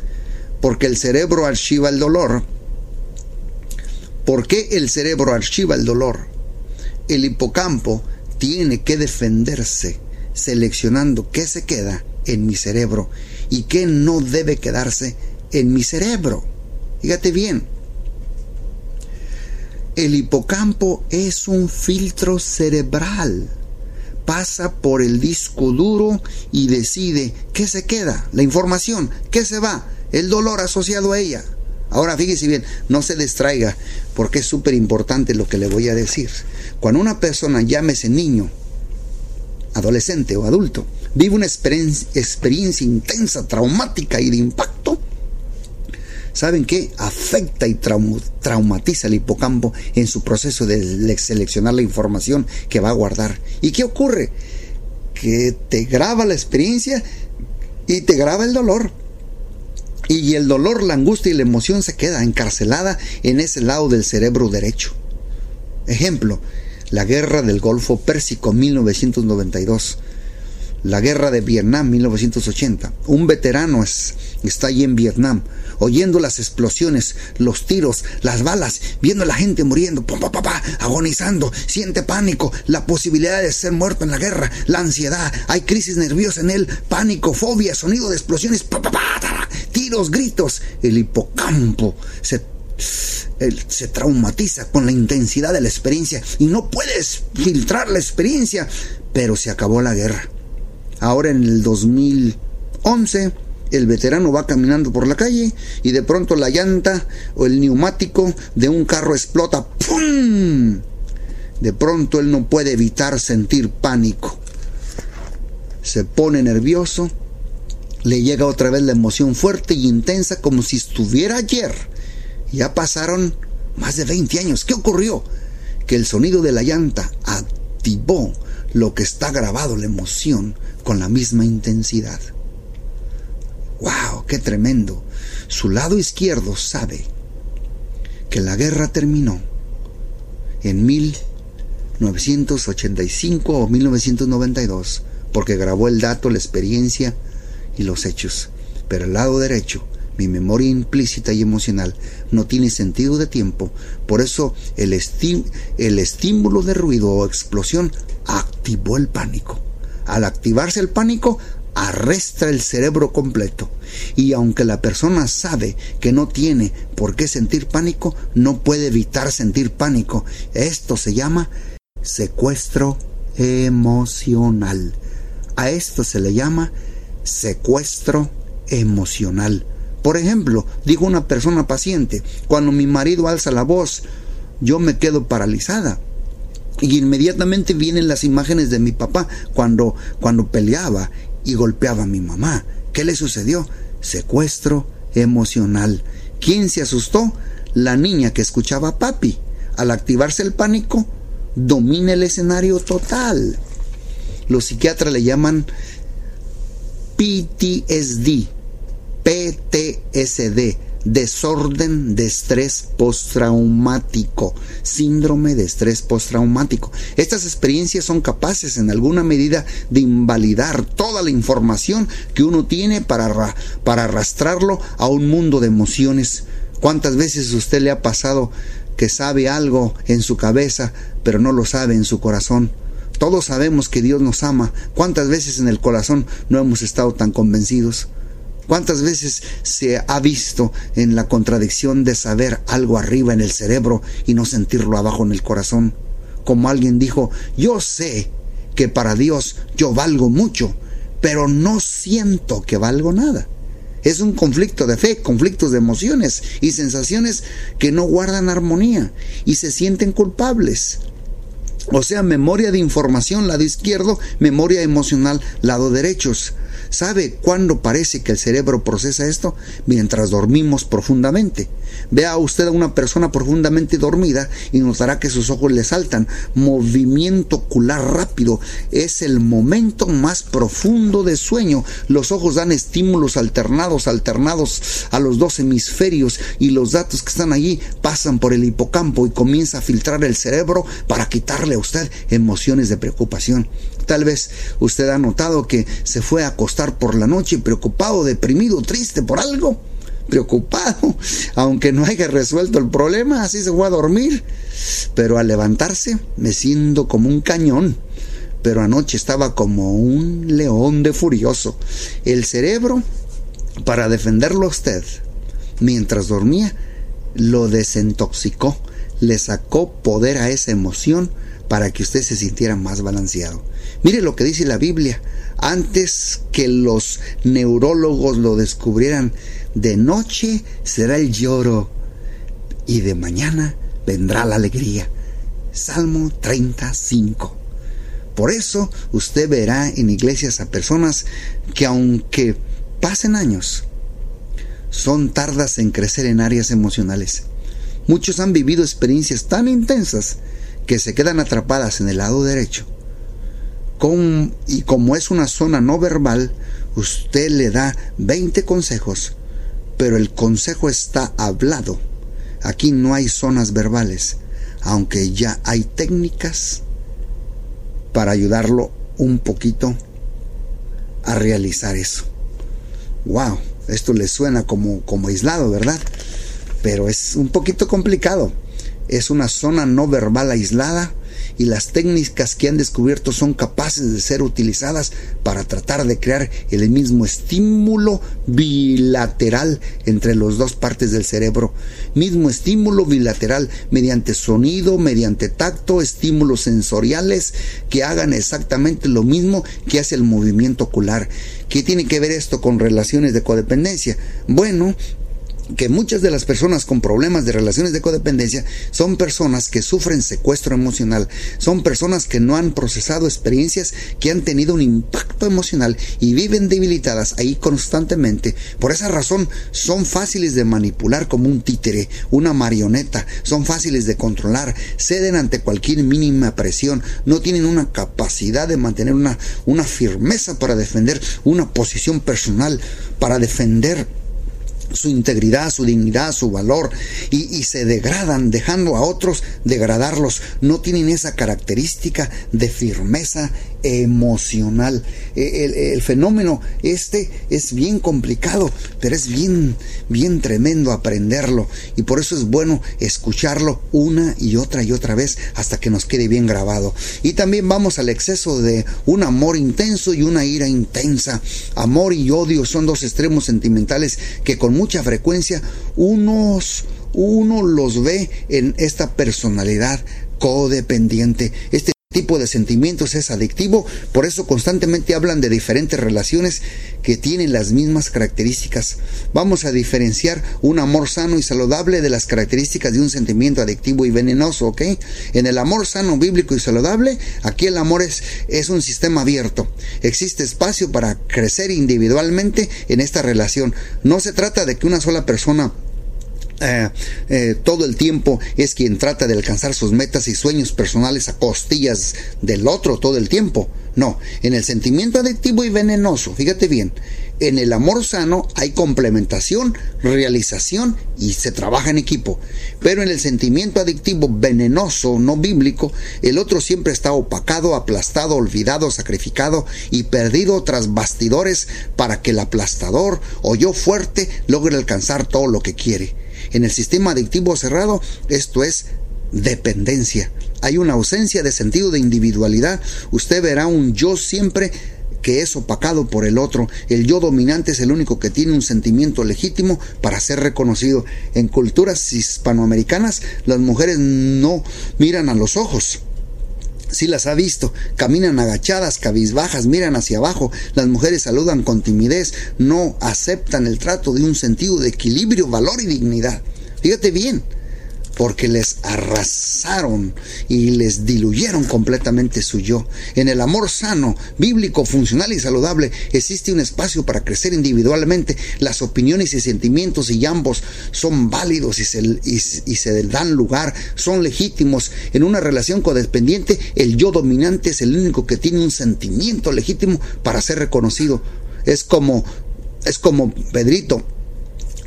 Porque el cerebro archiva el dolor. ¿Por qué el cerebro archiva el dolor? El hipocampo tiene que defenderse seleccionando qué se queda en mi cerebro y qué no debe quedarse en mi cerebro. Fíjate bien, el hipocampo es un filtro cerebral. Pasa por el disco duro y decide qué se queda, la información, qué se va, el dolor asociado a ella. Ahora fíjese bien, no se distraiga, porque es súper importante lo que le voy a decir. Cuando una persona, llámese niño, adolescente o adulto, vive una experiencia intensa, traumática y de impacto, ¿saben qué? Afecta y traumatiza el hipocampo en su proceso de seleccionar la información que va a guardar. ¿Y qué ocurre? Que te graba la experiencia y te graba el dolor. Y el dolor, la angustia y la emoción se queda encarcelada en ese lado del cerebro derecho. Ejemplo, la guerra del Golfo Pérsico 1992 la guerra de Vietnam 1980. Un veterano es, está allí en Vietnam, oyendo las explosiones, los tiros, las balas, viendo a la gente muriendo, pa, agonizando, siente pánico, la posibilidad de ser muerto en la guerra, la ansiedad, hay crisis nerviosa en él, pánico, fobia, sonido de explosiones, tiros, gritos. El hipocampo se se traumatiza con la intensidad de la experiencia y no puedes filtrar la experiencia, pero se acabó la guerra. Ahora en el 2011 el veterano va caminando por la calle y de pronto la llanta o el neumático de un carro explota. ¡Pum! De pronto él no puede evitar sentir pánico. Se pone nervioso, le llega otra vez la emoción fuerte y intensa como si estuviera ayer. Ya pasaron más de 20 años. ¿Qué ocurrió? Que el sonido de la llanta activó lo que está grabado, la emoción, con la misma intensidad. ¡Wow! ¡Qué tremendo! Su lado izquierdo sabe que la guerra terminó en 1985 o 1992 porque grabó el dato, la experiencia y los hechos. Pero el lado derecho Mi memoria implícita y emocional no tiene sentido de tiempo. Por eso el, el estímulo de ruido o explosión activó el pánico. Al activarse el pánico, arrastra el cerebro completo. Y aunque la persona sabe que no tiene por qué sentir pánico, no puede evitar sentir pánico. Esto se llama secuestro emocional. A esto se le llama secuestro emocional. Por ejemplo, digo una persona paciente, cuando mi marido alza la voz, yo me quedo paralizada. Y inmediatamente vienen las imágenes de mi papá cuando, cuando peleaba y golpeaba a mi mamá. ¿Qué le sucedió? Secuestro emocional. ¿Quién se asustó? La niña que escuchaba a papi. Al activarse el pánico, domina el escenario total. Los psiquiatras le llaman PTSD, PTSD, desorden de estrés postraumático, síndrome de estrés postraumático. Estas experiencias son capaces en alguna medida de invalidar toda la información que uno tiene para, para arrastrarlo a un mundo de emociones. ¿Cuántas veces usted le ha pasado que sabe algo en su cabeza, pero no lo sabe en su corazón? Todos sabemos que Dios nos ama. ¿Cuántas veces en el corazón no hemos estado tan convencidos? ¿Cuántas veces se ha visto en la contradicción de saber algo arriba en el cerebro y no sentirlo abajo en el corazón? Como alguien dijo, yo sé que para Dios yo valgo mucho, pero no siento que valgo nada. Es un conflicto de fe, conflictos de emociones y sensaciones que no guardan armonía y se sienten culpables. O sea, memoria de información, lado izquierdo, memoria emocional, lado derechos. ¿Sabe cuándo parece que el cerebro procesa esto? Mientras dormimos profundamente. Vea usted a una persona profundamente dormida y notará que sus ojos le saltan. Movimiento ocular rápido es el momento más profundo de sueño. Los ojos dan estímulos alternados, alternados a los dos hemisferios y los datos que están allí pasan por el hipocampo y comienza a filtrar el cerebro para quitarle a usted emociones de preocupación. Tal vez usted ha notado que se fue a acostar por la noche preocupado, deprimido, triste por algo. Preocupado, aunque no haya resuelto el problema, así se fue a dormir. Pero al levantarse me siento como un cañón. Pero anoche estaba como un león de furioso. El cerebro, para defenderlo a usted, mientras dormía, lo desintoxicó, le sacó poder a esa emoción para que usted se sintiera más balanceado. Mire lo que dice la Biblia. Antes que los neurólogos lo descubrieran, de noche será el lloro y de mañana vendrá la alegría. Salmo 35. Por eso usted verá en iglesias a personas que aunque pasen años, son tardas en crecer en áreas emocionales. Muchos han vivido experiencias tan intensas que se quedan atrapadas en el lado derecho y como es una zona no verbal, usted le da 20 consejos, pero el consejo está hablado. Aquí no hay zonas verbales, aunque ya hay técnicas para ayudarlo un poquito a realizar eso. Wow, esto le suena como, como aislado, ¿verdad? Pero es un poquito complicado. Es una zona no verbal aislada y las técnicas que han descubierto son capaces de ser utilizadas para tratar de crear el mismo estímulo bilateral entre las dos partes del cerebro. Mismo estímulo bilateral mediante sonido, mediante tacto, estímulos sensoriales que hagan exactamente lo mismo que hace el movimiento ocular. ¿Qué tiene que ver esto con relaciones de codependencia? Bueno, que muchas de las personas con problemas de relaciones de codependencia son personas que sufren secuestro emocional, son personas que no han procesado experiencias que han tenido un impacto emocional y viven debilitadas ahí constantemente. Por esa razón son fáciles de manipular como un títere, una marioneta, son fáciles de controlar, ceden ante cualquier mínima presión, no tienen una capacidad de mantener una, una firmeza para defender una posición personal, para defender su integridad, su dignidad, su valor y, se degradan dejando a otros degradarlos. No tienen esa característica de firmeza emocional. E, el, fenómeno este es bien complicado, pero es bien, bien tremendo aprenderlo y por eso es bueno escucharlo una y otra y otra vez hasta que nos quede bien grabado. Y también vamos al exceso de un amor intenso y una ira intensa. Amor y odio son dos extremos sentimentales que con mucha frecuencia unos uno los ve en esta personalidad codependiente. Este tipo de sentimientos es adictivo, por eso constantemente hablan de diferentes relaciones que tienen las mismas características. Vamos a diferenciar un amor sano y saludable de las características de un sentimiento adictivo y venenoso, ¿ok? En el amor sano, bíblico y saludable, aquí el amor es, es un sistema abierto. Existe espacio para crecer individualmente en esta relación. No se trata de que una sola persona eh, eh, todo el tiempo es quien trata de alcanzar sus metas y sueños personales a costillas del otro todo el tiempo. No, en el sentimiento adictivo y venenoso, fíjate bien, en el amor sano hay complementación, realización y se trabaja en equipo. Pero en el sentimiento adictivo venenoso, no bíblico, el otro siempre está opacado, aplastado, olvidado, sacrificado y perdido tras bastidores para que el aplastador o yo fuerte logre alcanzar todo lo que quiere. En el sistema adictivo cerrado, esto es dependencia. Hay una ausencia de sentido de individualidad. Usted verá un yo siempre que es opacado por el otro. El yo dominante es el único que tiene un sentimiento legítimo para ser reconocido. En culturas hispanoamericanas las mujeres no miran a los ojos. Si las ha visto, caminan agachadas, cabizbajas, miran hacia abajo, las mujeres saludan con timidez, no aceptan el trato de un sentido de equilibrio, valor y dignidad. Fíjate bien, porque les arrasaron y les diluyeron completamente su yo. En el amor sano, bíblico, funcional y saludable existe un espacio para crecer individualmente. Las opiniones y sentimientos y ambos son válidos y se, dan lugar, son legítimos. En una relación codependiente, el yo dominante es el único que tiene un sentimiento legítimo para ser reconocido. Es como, es como Pedrito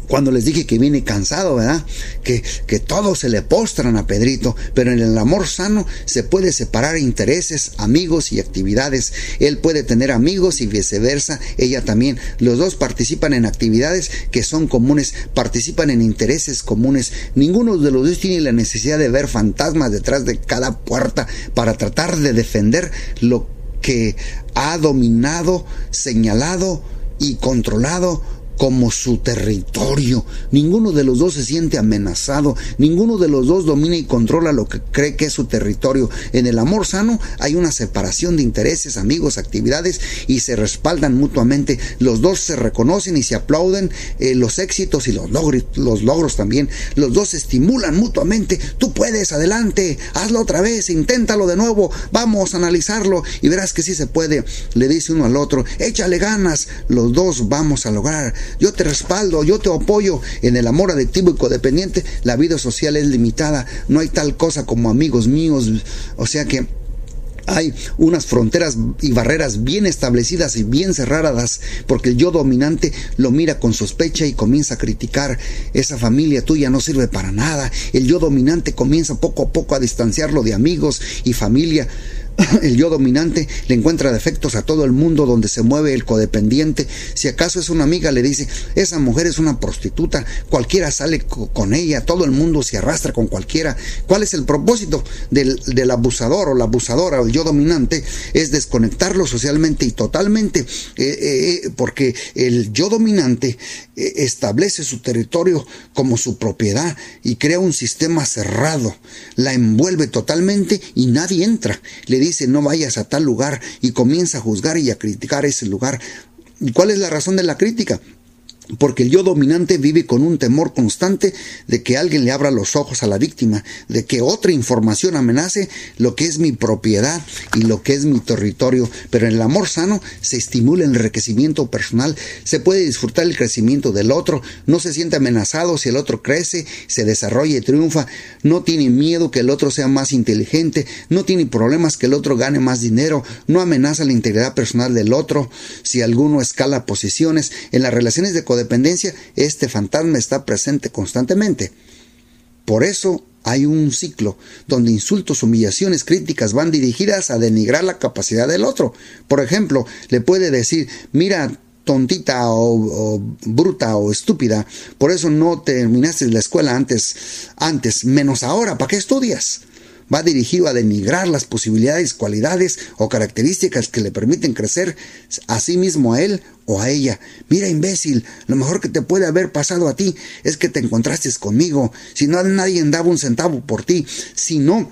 cuando les dije que viene cansado, ¿verdad? Que, que todos se le postran a Pedrito, pero en el amor sano se puede separar intereses, amigos y actividades. Él puede tener amigos y viceversa, ella también. Los dos participan en actividades que son comunes, participan en intereses comunes. Ninguno de los dos tiene la necesidad de ver fantasmas detrás de cada puerta para tratar de defender lo que ha dominado, señalado y controlado como su territorio. Ninguno de los dos se siente amenazado, ninguno de los dos domina y controla lo que cree que es su territorio. En el amor sano hay una separación de intereses, amigos, actividades y se respaldan mutuamente. Los dos se reconocen y se aplauden eh, los éxitos y los logros, los logros también. Los dos se estimulan mutuamente. Tú puedes, adelante, hazlo otra vez, inténtalo de nuevo, vamos a analizarlo y verás que sí se puede. Le dice uno al otro, échale ganas, los dos vamos a lograr yo te respaldo, yo te apoyo. En el amor adictivo y codependiente, la vida social es limitada, no hay tal cosa como amigos míos, o sea que hay unas fronteras y barreras bien establecidas y bien cerradas, porque el yo dominante lo mira con sospecha y comienza a criticar. Esa familia tuya no sirve para nada. El yo dominante comienza poco a poco a distanciarlo de amigos y familia. [LAUGHS] El yo dominante le encuentra defectos a todo el mundo donde se mueve el codependiente. Si acaso es una amiga, le dice, esa mujer es una prostituta, cualquiera sale con ella, todo el mundo se arrastra con cualquiera. ¿Cuál es el propósito del, abusador o la abusadora o el yo dominante? Es desconectarlo socialmente y totalmente, eh, eh, porque el yo dominante eh, establece su territorio como su propiedad y crea un sistema cerrado, la envuelve totalmente y nadie entra. Le dice no vayas a tal lugar y comienza a juzgar y a criticar ese lugar. ¿Y cuál es la razón de la crítica? Porque el yo dominante vive con un temor constante de que alguien le abra los ojos a la víctima, de que otra información amenace lo que es mi propiedad y lo que es mi territorio. Pero en el amor sano se estimula el enriquecimiento personal, se puede disfrutar el crecimiento del otro, no se siente amenazado si el otro crece, se desarrolla y triunfa, no tiene miedo que el otro sea más inteligente, no tiene problemas que el otro gane más dinero, no amenaza la integridad personal del otro si alguno escala posiciones. En las relaciones de codependencia, este fantasma está presente constantemente. Por eso hay un ciclo donde insultos, humillaciones, críticas van dirigidas a denigrar la capacidad del otro. Por ejemplo, le puede decir, mira, tontita o, bruta o estúpida, por eso no terminaste la escuela antes, antes, menos ahora, ¿para qué estudias? Va dirigido a denigrar las posibilidades, cualidades o características que le permiten crecer a sí mismo a él o a ella. Mira, imbécil, lo mejor que te puede haber pasado a ti es que te encontraste conmigo. Si no, nadie daba un centavo por ti. Si no,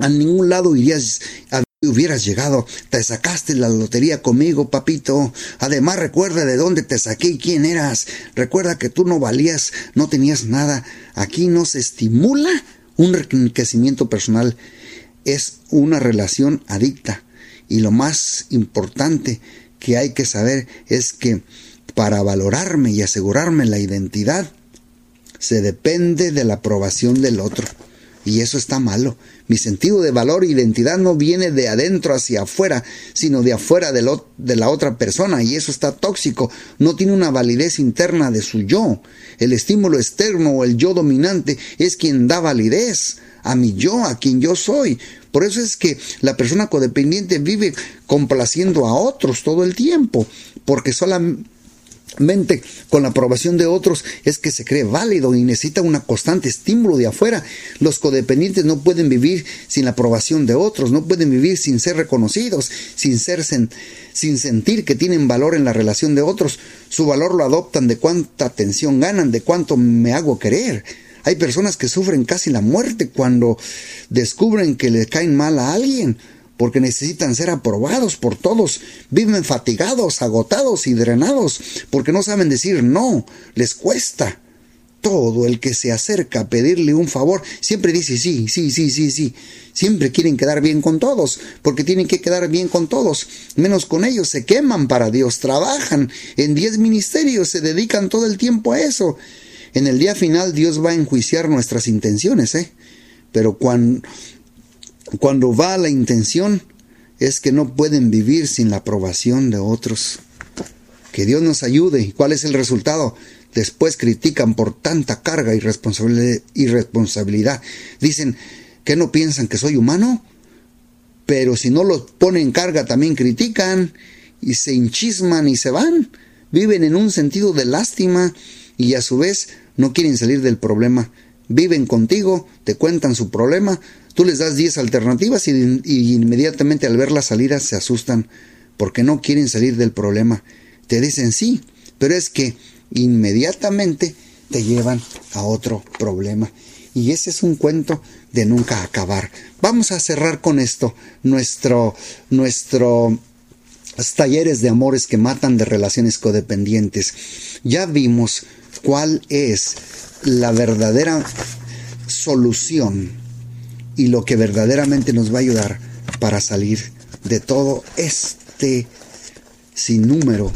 a ningún lado irías hubieras llegado, te sacaste la lotería conmigo, papito. Además, recuerda de dónde te saqué y quién eras. Recuerda que tú no valías, no tenías nada. Aquí no se estimula un enriquecimiento personal. Es una relación adicta. Y lo más importante que hay que saber es que para valorarme y asegurarme la identidad, se depende de la aprobación del otro. Y eso está malo. Mi sentido de valor e identidad no viene de adentro hacia afuera, sino de afuera de, la otra persona, y eso está tóxico. No tiene una validez interna de su yo. El estímulo externo o el yo dominante es quien da validez a mi yo, a quien yo soy. Por eso es que la persona codependiente vive complaciendo a otros todo el tiempo, porque solamente con la aprobación de otros es que se cree válido y necesita un constante estímulo de afuera. Los codependientes no pueden vivir sin la aprobación de otros, no pueden vivir sin ser reconocidos, sin ser sin sentir que tienen valor en la relación de otros. Su valor lo adoptan de cuánta atención ganan, de cuánto me hago querer. Hay personas que sufren casi la muerte cuando descubren que le caen mal a alguien porque necesitan ser aprobados por todos. Viven fatigados, agotados y drenados, porque no saben decir no, les cuesta. Todo el que se acerca a pedirle un favor siempre dice sí, sí, sí, sí, sí. Siempre quieren quedar bien con todos, porque tienen que quedar bien con todos, menos con ellos. Se queman para Dios, trabajan en diez ministerios, se dedican todo el tiempo a eso. En el día final Dios va a enjuiciar nuestras intenciones, ¿eh? Pero cuando, cuando va la intención, es que no pueden vivir sin la aprobación de otros. Que Dios nos ayude. ¿Y cuál es el resultado? Después critican por tanta carga y irresponsabilidad. Dicen que no piensan que soy humano, pero si no los ponen carga también critican y se hinchisman y se van. Viven en un sentido de lástima y a su vez no quieren salir del problema. Viven contigo, te cuentan su problema, Tú les das 10 alternativas y, inmediatamente al ver la salida se asustan porque no quieren salir del problema. Te dicen sí, pero es que inmediatamente te llevan a otro problema. Y ese es un cuento de nunca acabar. Vamos a cerrar con esto nuestro, nuestro talleres de amores que matan de relaciones codependientes. Ya vimos cuál es la verdadera solución y lo que verdaderamente nos va a ayudar para salir de todo este sinnúmero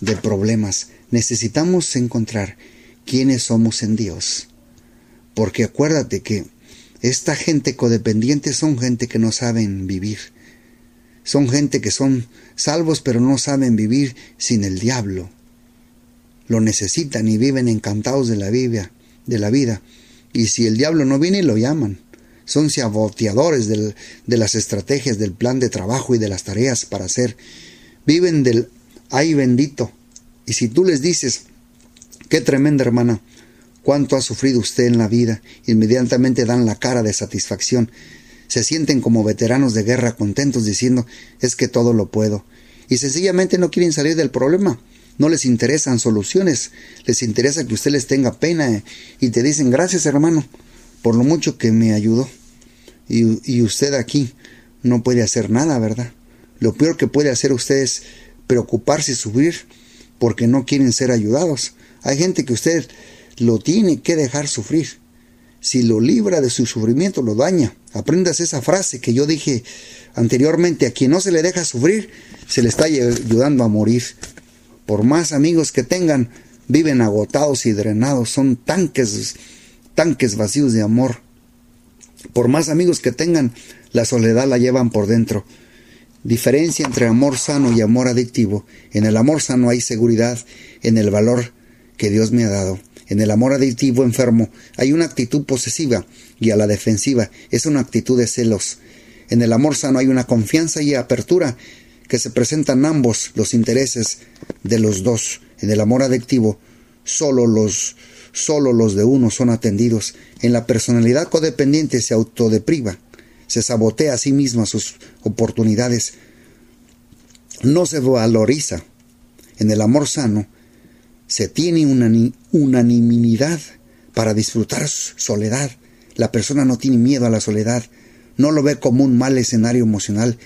de problemas. Necesitamos encontrar quiénes somos en Dios. Porque acuérdate que esta gente codependiente son gente que no saben vivir. Son gente que son salvos pero no saben vivir sin el diablo. Lo necesitan y viven encantados de la vida, de la vida. Y si el diablo no viene, lo llaman son saboteadores de las estrategias, del plan de trabajo y de las tareas para hacer. Viven del ay bendito. Y si tú les dices, qué tremenda hermana, cuánto ha sufrido usted en la vida, inmediatamente dan la cara de satisfacción. Se sienten como veteranos de guerra contentos diciendo, es que todo lo puedo. Y sencillamente no quieren salir del problema. No les interesan soluciones, les interesa que usted les tenga pena y te dicen gracias hermano, por lo mucho que me ayudó. Y, usted aquí no puede hacer nada, ¿verdad? Lo peor que puede hacer usted es preocuparse y sufrir porque no quieren ser ayudados. Hay gente que usted lo tiene que dejar sufrir. Si lo libra de su sufrimiento, lo daña. Aprendas esa frase que yo dije anteriormente, a quien no se le deja sufrir, se le está ayudando a morir. Por más amigos que tengan, viven agotados y drenados, son tanques tanques vacíos de amor. Por más amigos que tengan, la soledad la llevan por dentro. Diferencia entre amor sano y amor adictivo. En el amor sano hay seguridad en el valor que Dios me ha dado. En el amor adictivo enfermo hay una actitud posesiva y a la defensiva es una actitud de celos. En el amor sano hay una confianza y apertura que se presentan ambos los intereses de los dos. En el amor adictivo solo los solo los de uno son atendidos. En la personalidad codependiente se autodepriva, se sabotea a sí misma sus oportunidades, no se valoriza. En el amor sano se tiene una unanimidad para disfrutar soledad. La persona no tiene miedo a la soledad, no lo ve como un mal escenario emocional.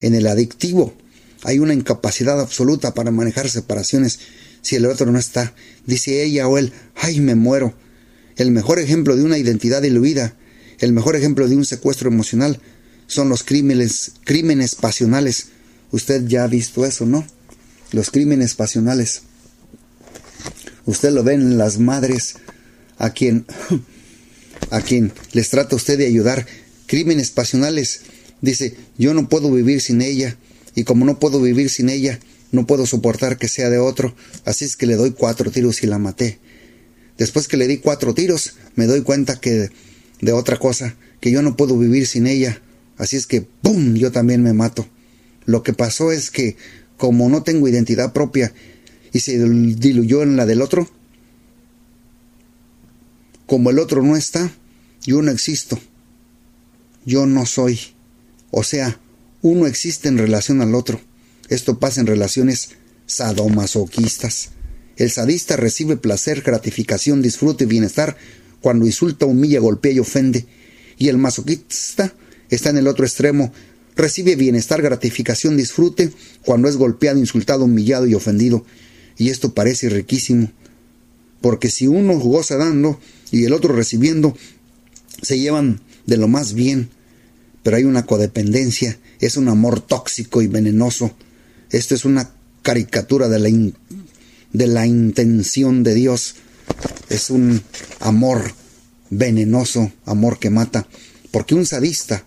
En el adictivo hay una incapacidad absoluta para manejar separaciones si el otro no está. Dice ella o él, ay, me muero. El mejor ejemplo de una identidad diluida, el mejor ejemplo de un secuestro emocional, son los crímenes, crímenes pasionales. Usted ya ha visto eso, ¿no? Los crímenes pasionales. Usted lo ve en las madres a quien [LAUGHS] a quien les trata usted de ayudar. Crímenes pasionales. Dice, yo no puedo vivir sin ella. Y como no puedo vivir sin ella, no puedo soportar que sea de otro. Así es que le doy cuatro tiros y la maté. Después que le di cuatro tiros, me doy cuenta que de otra cosa, que yo no puedo vivir sin ella. Así es que, ¡pum!, yo también me mato. Lo que pasó es que, como no tengo identidad propia y se diluyó en la del otro, como el otro no está, yo no existo. Yo no soy. O sea, uno existe en relación al otro. Esto pasa en relaciones sadomasoquistas. El sadista recibe placer, gratificación, disfrute y bienestar cuando insulta, humilla, golpea y ofende. Y el masoquista está en el otro extremo. Recibe bienestar, gratificación, disfrute cuando es golpeado, insultado, humillado y ofendido. Y esto parece riquísimo. Porque si uno goza dando y el otro recibiendo, se llevan de lo más bien. Pero hay una codependencia, es un amor tóxico y venenoso. Esto es una caricatura de la, de la intención de Dios. Es un amor venenoso, amor que mata. Porque un sadista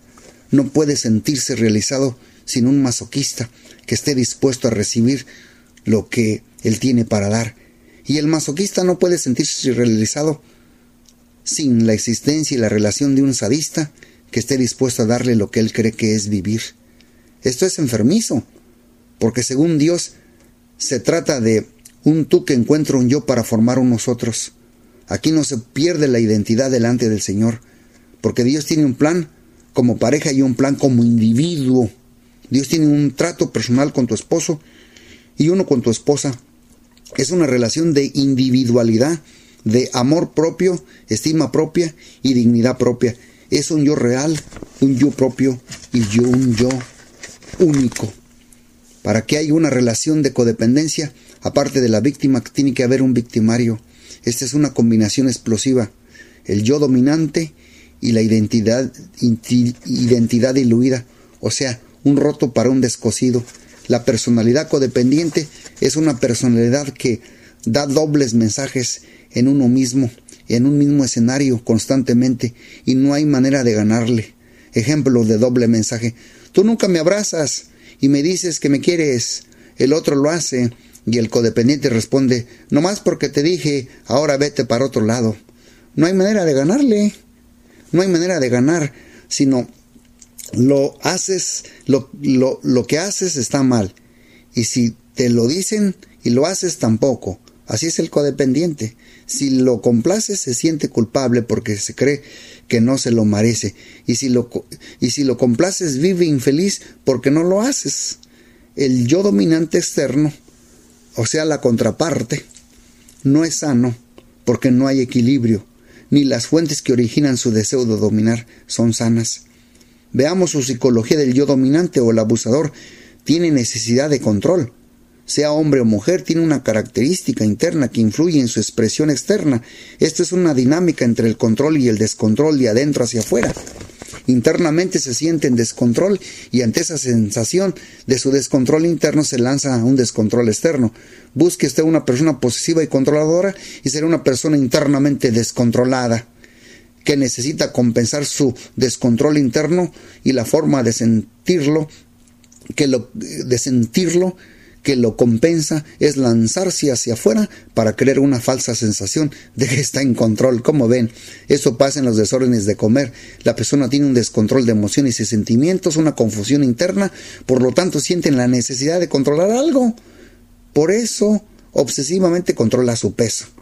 no puede sentirse realizado sin un masoquista que esté dispuesto a recibir lo que él tiene para dar. Y el masoquista no puede sentirse realizado sin la existencia y la relación de un sadista que esté dispuesto a darle lo que él cree que es vivir. Esto es enfermizo, porque según Dios se trata de un tú que encuentra un yo para formar un nosotros. Aquí no se pierde la identidad delante del Señor, porque Dios tiene un plan como pareja y un plan como individuo. Dios tiene un trato personal con tu esposo y uno con tu esposa. Es una relación de individualidad, de amor propio, estima propia y dignidad propia. Es un yo real, un yo propio y yo un yo único. Para que haya una relación de codependencia, aparte de la víctima, tiene que haber un victimario. Esta es una combinación explosiva. El yo dominante y la identidad, identidad diluida, o sea, un roto para un descosido. La personalidad codependiente es una personalidad que da dobles mensajes en uno mismo, en un mismo escenario constantemente, y no hay manera de ganarle. Ejemplo de doble mensaje. Tú nunca me abrazas y me dices que me quieres. El otro lo hace y el codependiente responde, no más porque te dije, ahora vete para otro lado. No hay manera de ganarle. No hay manera de ganar, sino lo haces, lo, lo, lo que haces está mal. Y si te lo dicen y lo haces tampoco. Así es el codependiente. Si lo complaces se siente culpable porque se cree que no se lo merece. Y si lo, y si lo complaces vive infeliz porque no lo haces. El yo dominante externo, o sea, la contraparte, no es sano porque no hay equilibrio, ni las fuentes que originan su deseo de dominar son sanas. Veamos su psicología del yo dominante o el abusador tiene necesidad de control, sea hombre o mujer, tiene una característica interna que influye en su expresión externa. Esto es una dinámica entre el control y el descontrol de adentro hacia afuera. Internamente se siente en descontrol y ante esa sensación de su descontrol interno se lanza un descontrol externo. Busque usted una persona posesiva y controladora y será una persona internamente descontrolada que necesita compensar su descontrol interno y la forma de sentirlo que lo de sentirlo que lo compensa es lanzarse hacia afuera para crear una falsa sensación de que está en control. Como ven, eso pasa en los desórdenes de comer. La persona tiene un descontrol de emociones y sentimientos, una confusión interna, por lo tanto sienten la necesidad de controlar algo. Por eso, obsesivamente controla su peso.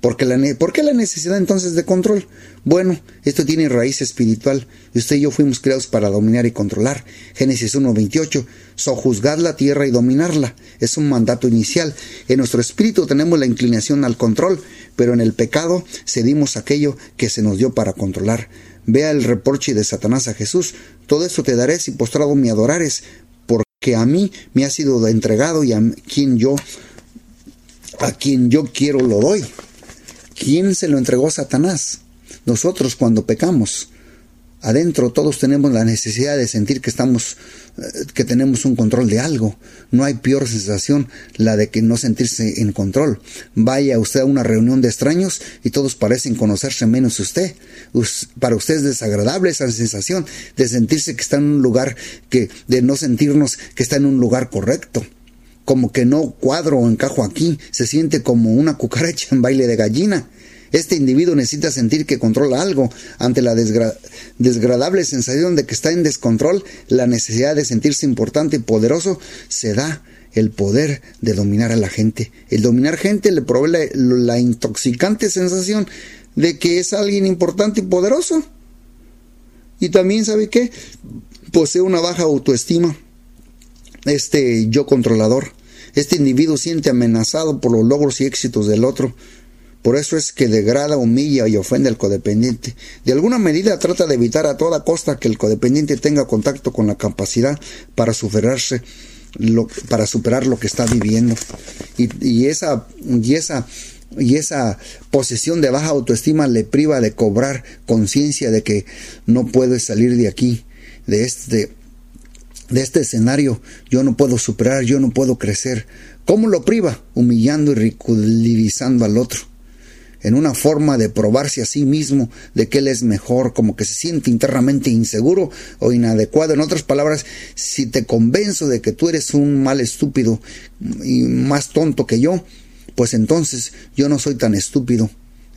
¿Por qué, la, la necesidad entonces de control? Bueno, esto tiene raíz espiritual. Usted y yo fuimos creados para dominar y controlar. Génesis 1.28. Sojuzgar la tierra y dominarla. Es un mandato inicial. En nuestro espíritu tenemos la inclinación al control, pero en el pecado cedimos aquello que se nos dio para controlar. Vea el reproche de Satanás a Jesús. Todo esto te daré si postrado me adorares, porque a mí me ha sido entregado y a quien yo a quien yo quiero lo doy. ¿Quién se lo entregó Satanás? Nosotros cuando pecamos. Adentro todos tenemos la necesidad de sentir que estamos, eh, que tenemos un control de algo. No hay peor sensación la de que no sentirse en control. Vaya usted a una reunión de extraños y todos parecen conocerse menos usted. Para usted es desagradable esa sensación de sentirse que está en un lugar que, de no sentirnos que está en un lugar correcto como que no cuadro o encajo aquí, se siente como una cucaracha en baile de gallina. Este individuo necesita sentir que controla algo. Ante la desagradable sensación de que está en descontrol, la necesidad de sentirse importante y poderoso se da el poder de dominar a la gente. El dominar gente le provee la intoxicante sensación de que es alguien importante y poderoso. Y también, ¿sabe qué? Posee una baja autoestima. Este yo controlador. Este individuo siente amenazado por los logros y éxitos del otro. Por eso es que degrada, humilla y ofende al codependiente. De alguna medida trata de evitar a toda costa que el codependiente tenga contacto con la capacidad para superarse, lo, para superar lo que está viviendo. Y, esa, y esa y esa posesión de baja autoestima le priva de cobrar conciencia de que no puede salir de aquí, de este de este escenario yo no puedo superar, yo no puedo crecer. ¿Cómo lo priva? Humillando y ridiculizando al otro. En una forma de probarse a sí mismo de que él es mejor, como que se siente internamente inseguro o inadecuado. En otras palabras, si te convenzo de que tú eres un mal estúpido y más tonto que yo, pues entonces yo no soy tan estúpido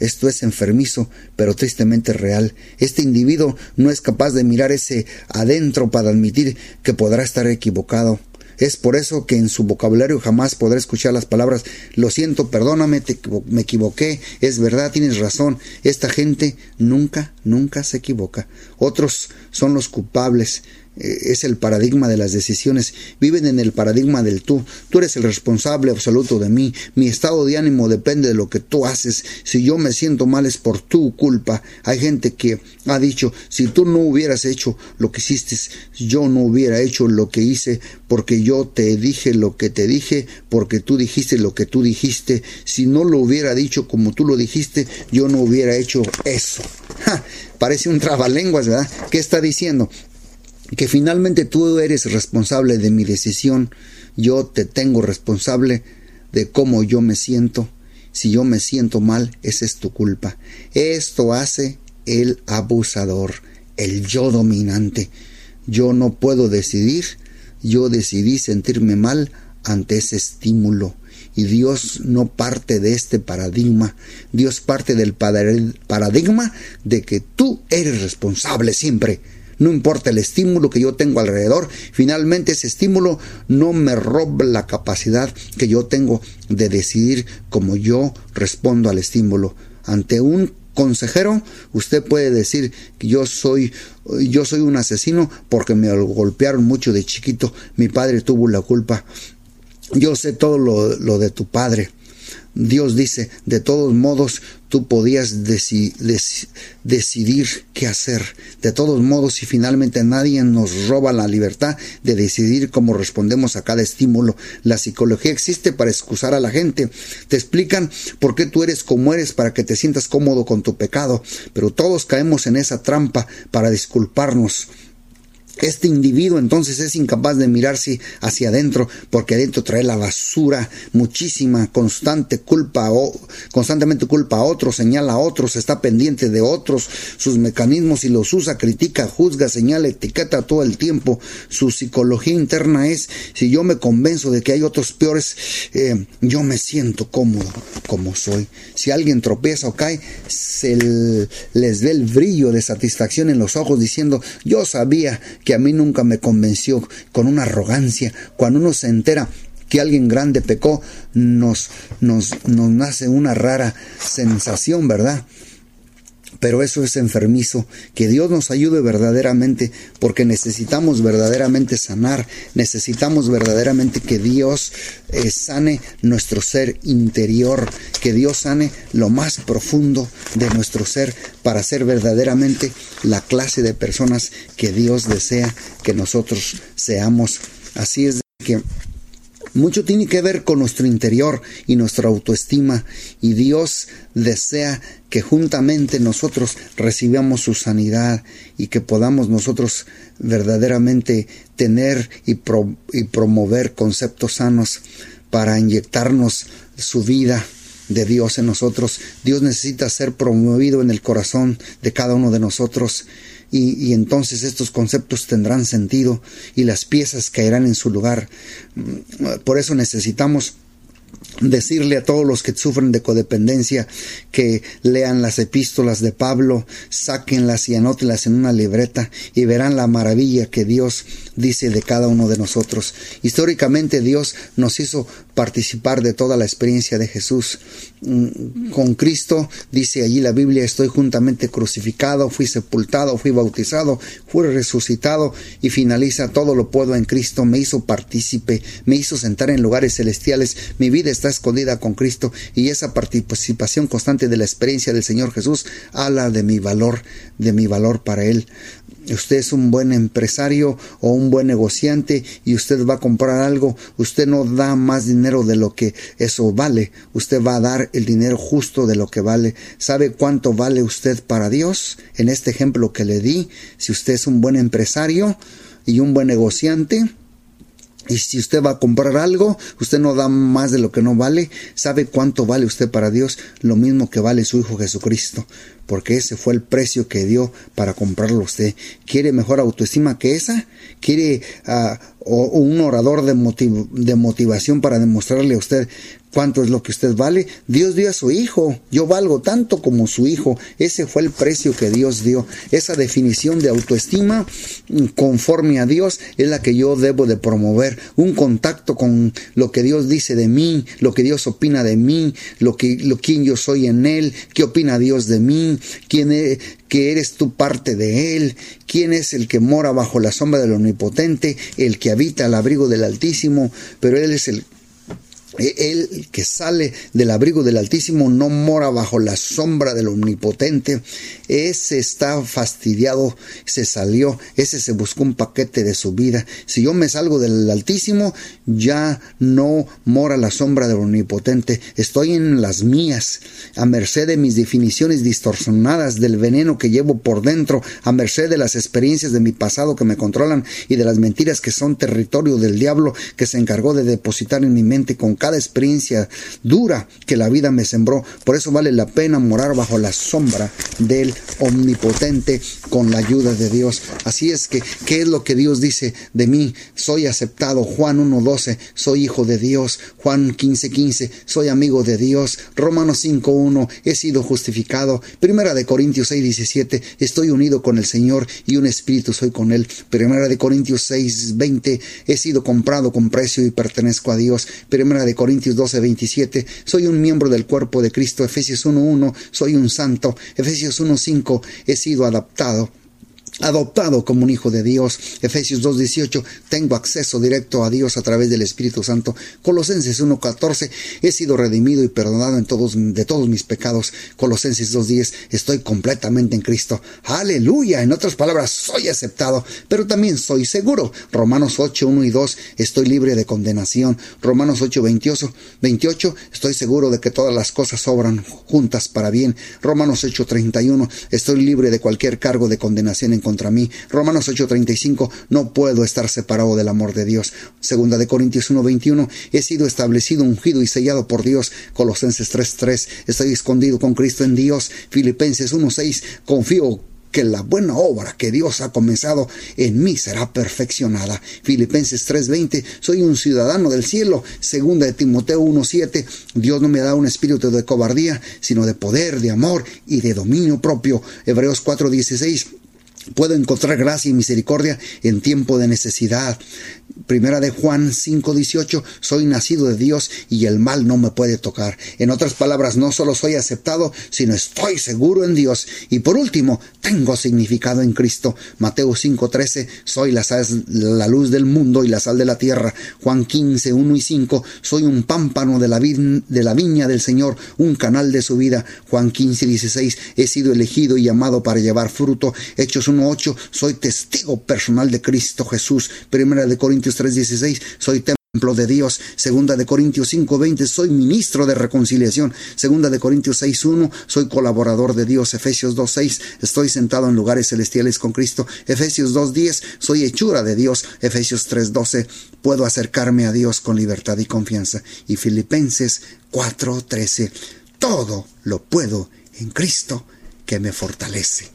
esto es enfermizo, pero tristemente real. Este individuo no es capaz de mirar ese adentro para admitir que podrá estar equivocado. Es por eso que en su vocabulario jamás podrá escuchar las palabras lo siento, perdóname, me equivoqué, es verdad, tienes razón. Esta gente nunca, nunca se equivoca. Otros son los culpables, es el paradigma de las decisiones, viven en el paradigma del tú. Tú eres el responsable absoluto de mí. Mi estado de ánimo depende de lo que tú haces. Si yo me siento mal es por tu culpa. Hay gente que ha dicho, si tú no hubieras hecho lo que hiciste, yo no hubiera hecho lo que hice porque yo te dije lo que te dije, porque tú dijiste lo que tú dijiste. Si no lo hubiera dicho como tú lo dijiste, yo no hubiera hecho eso. Parece un trabalenguas, ¿verdad? ¿Qué está diciendo? Que finalmente tú eres responsable de mi decisión, yo te tengo responsable de cómo yo me siento. Si yo me siento mal, esa es tu culpa. Esto hace el abusador, el yo dominante. Yo no puedo decidir, yo decidí sentirme mal ante ese estímulo. Y Dios no parte de este paradigma, Dios parte del paradigma de que tú eres responsable siempre no importa el estímulo que yo tengo alrededor, finalmente ese estímulo no me roba la capacidad que yo tengo de decidir cómo yo respondo al estímulo. Ante un consejero, usted puede decir que yo soy yo soy un asesino porque me golpearon mucho de chiquito, mi padre tuvo la culpa. Yo sé todo lo, lo de tu padre. Dios dice, de todos modos, tú podías decidir qué hacer. De todos modos, si finalmente nadie nos roba la libertad de decidir cómo respondemos a cada estímulo, la psicología existe para excusar a la gente. Te explican por qué tú eres como eres para que te sientas cómodo con tu pecado, pero todos caemos en esa trampa para disculparnos este individuo entonces es incapaz de mirarse hacia adentro porque adentro trae la basura muchísima, constante culpa o constantemente culpa a otros, señala a otros, está pendiente de otros, sus mecanismos y los usa, critica, juzga, señala, etiqueta todo el tiempo. Su psicología interna es si yo me convenzo de que hay otros peores, eh, yo me siento cómodo como soy. Si alguien tropieza o cae, se les ve el brillo de satisfacción en los ojos diciendo yo sabía que a mí nunca me convenció con una arrogancia. Cuando uno se entera que alguien grande pecó, nos, nos, nos nace una rara sensación, ¿verdad? Pero eso es enfermizo. Que Dios nos ayude verdaderamente, porque necesitamos verdaderamente sanar, necesitamos verdaderamente que Dios eh, sane nuestro ser interior, que Dios sane lo más profundo de nuestro ser para ser verdaderamente la clase de personas que Dios desea que nosotros seamos. Así es que mucho tiene que ver con nuestro interior y nuestra autoestima y Dios desea que juntamente nosotros recibamos su sanidad y que podamos nosotros verdaderamente tener y, y promover conceptos sanos para inyectarnos su vida de Dios en nosotros. Dios necesita ser promovido en el corazón de cada uno de nosotros y, entonces estos conceptos tendrán sentido y las piezas caerán en su lugar. Por eso necesitamos decirle a todos los que sufren de codependencia que lean las epístolas de Pablo, sáquenlas y anótenlas en una libreta y verán la maravilla que Dios dice de cada uno de nosotros. Históricamente Dios nos hizo participar de toda la experiencia de Jesús. Mm, con Cristo, dice allí la Biblia, estoy juntamente crucificado, fui sepultado, fui bautizado, fui resucitado y finaliza todo lo puedo en Cristo, me hizo partícipe, me hizo sentar en lugares celestiales, mi vida está escondida con Cristo y esa participación constante de la experiencia del Señor Jesús habla de mi valor, de mi valor para Él usted es un buen empresario o un buen negociante y usted va a comprar algo, usted no da más dinero de lo que eso vale, usted va a dar el dinero justo de lo que vale. ¿Sabe cuánto vale usted para Dios? En este ejemplo que le di, si usted es un buen empresario y un buen negociante, y si usted va a comprar algo, usted no da más de lo que no vale. ¿Sabe cuánto vale usted para Dios? Lo mismo que vale su Hijo Jesucristo. Porque ese fue el precio que dio para comprarlo usted. ¿Quiere mejor autoestima que esa? ¿Quiere uh, un orador de, de motivación para demostrarle a usted cuánto es lo que usted vale. Dios dio a su hijo. Yo valgo tanto como su hijo. Ese fue el precio que Dios dio. Esa definición de autoestima mm, conforme a Dios es la que yo debo de promover. Un contacto con lo que Dios dice de mí, lo que Dios opina de mí, lo que lo quién yo soy en él, qué opina Dios de mí, quién es, que eres tú parte de él, quién es el que mora bajo la sombra del omnipotente, el que habita al abrigo del Altísimo, pero él es el e, que sale del abrigo del Altísimo no mora bajo la sombra del Omnipotente. Ese está fastidiado, se salió, ese se buscó un paquete de su vida. Si yo me salgo del Altísimo, ya no mora la sombra del Omnipotente. Estoy en las mías, a merced de mis definiciones distorsionadas, del veneno que llevo por dentro, a merced de las experiencias de mi pasado que me controlan y de las mentiras que son territorio del diablo que se encargó de depositar en mi mente con cada experiencia dura que la vida me sembró. Por eso vale la pena morar bajo la sombra del Omnipotente con la ayuda de Dios. Así es que, ¿qué es lo que Dios dice de mí? Soy aceptado. Juan 1.12, soy hijo de Dios. Juan 15.15, soy amigo de Dios. Romanos 5.1, he sido justificado. Primera de Corintios 6.17, estoy unido con el Señor y un espíritu soy con Él. Primera de Corintios 6.20, he sido comprado con precio y pertenezco a Dios. Primera de Corintios 12, 27, soy un miembro del cuerpo de Cristo, Efesios 1.1, soy un santo, Efesios 1.5, he sido adaptado adoptado como un hijo de Dios. Efesios 2.18, tengo acceso directo a Dios a través del Espíritu Santo. Colosenses 1.14, he sido redimido y perdonado en todos, de todos mis pecados. Colosenses 2.10, estoy completamente en Cristo. Aleluya. En otras palabras, soy aceptado, pero también soy seguro. Romanos 8.1 y 2, estoy libre de condenación. Romanos 8.28, 28, estoy seguro de que todas las cosas obran juntas para bien. Romanos 8.31, estoy libre de cualquier cargo de condenación en contra contra mí. Romanos 8:35, no puedo estar separado del amor de Dios. Segunda de Corintios 1:21, he sido establecido, ungido y sellado por Dios. Colosenses 3:3, estoy escondido con Cristo en Dios. Filipenses 1:6, confío que la buena obra que Dios ha comenzado en mí será perfeccionada. Filipenses 3:20, soy un ciudadano del cielo. Segunda de Timoteo 1:7, Dios no me da un espíritu de cobardía, sino de poder, de amor y de dominio propio. Hebreos 4:16, Puedo encontrar gracia y misericordia en tiempo de necesidad. Primera de Juan 5:18, soy nacido de Dios y el mal no me puede tocar. En otras palabras, no solo soy aceptado, sino estoy seguro en Dios. Y por último, tengo significado en Cristo. Mateo 5:13, soy la, la, luz del mundo y la sal de la tierra. Juan 15:1 y 5, soy un pámpano de la, de la viña del Señor, un canal de su vida. Juan 15:16, he sido elegido y llamado para llevar fruto. Hechos 1:8, soy testigo personal de Cristo Jesús. Primera de Corintios 3:16, soy templo de Dios. Segunda de Corintios 5:20, soy ministro de reconciliación. Segunda de Corintios 6:1, soy colaborador de Dios. Efesios 2:6, estoy sentado en lugares celestiales con Cristo. Efesios 2:10, soy hechura de Dios. Efesios 3:12, puedo acercarme a Dios con libertad y confianza. Y Filipenses 4:13, todo lo puedo en Cristo que me fortalece.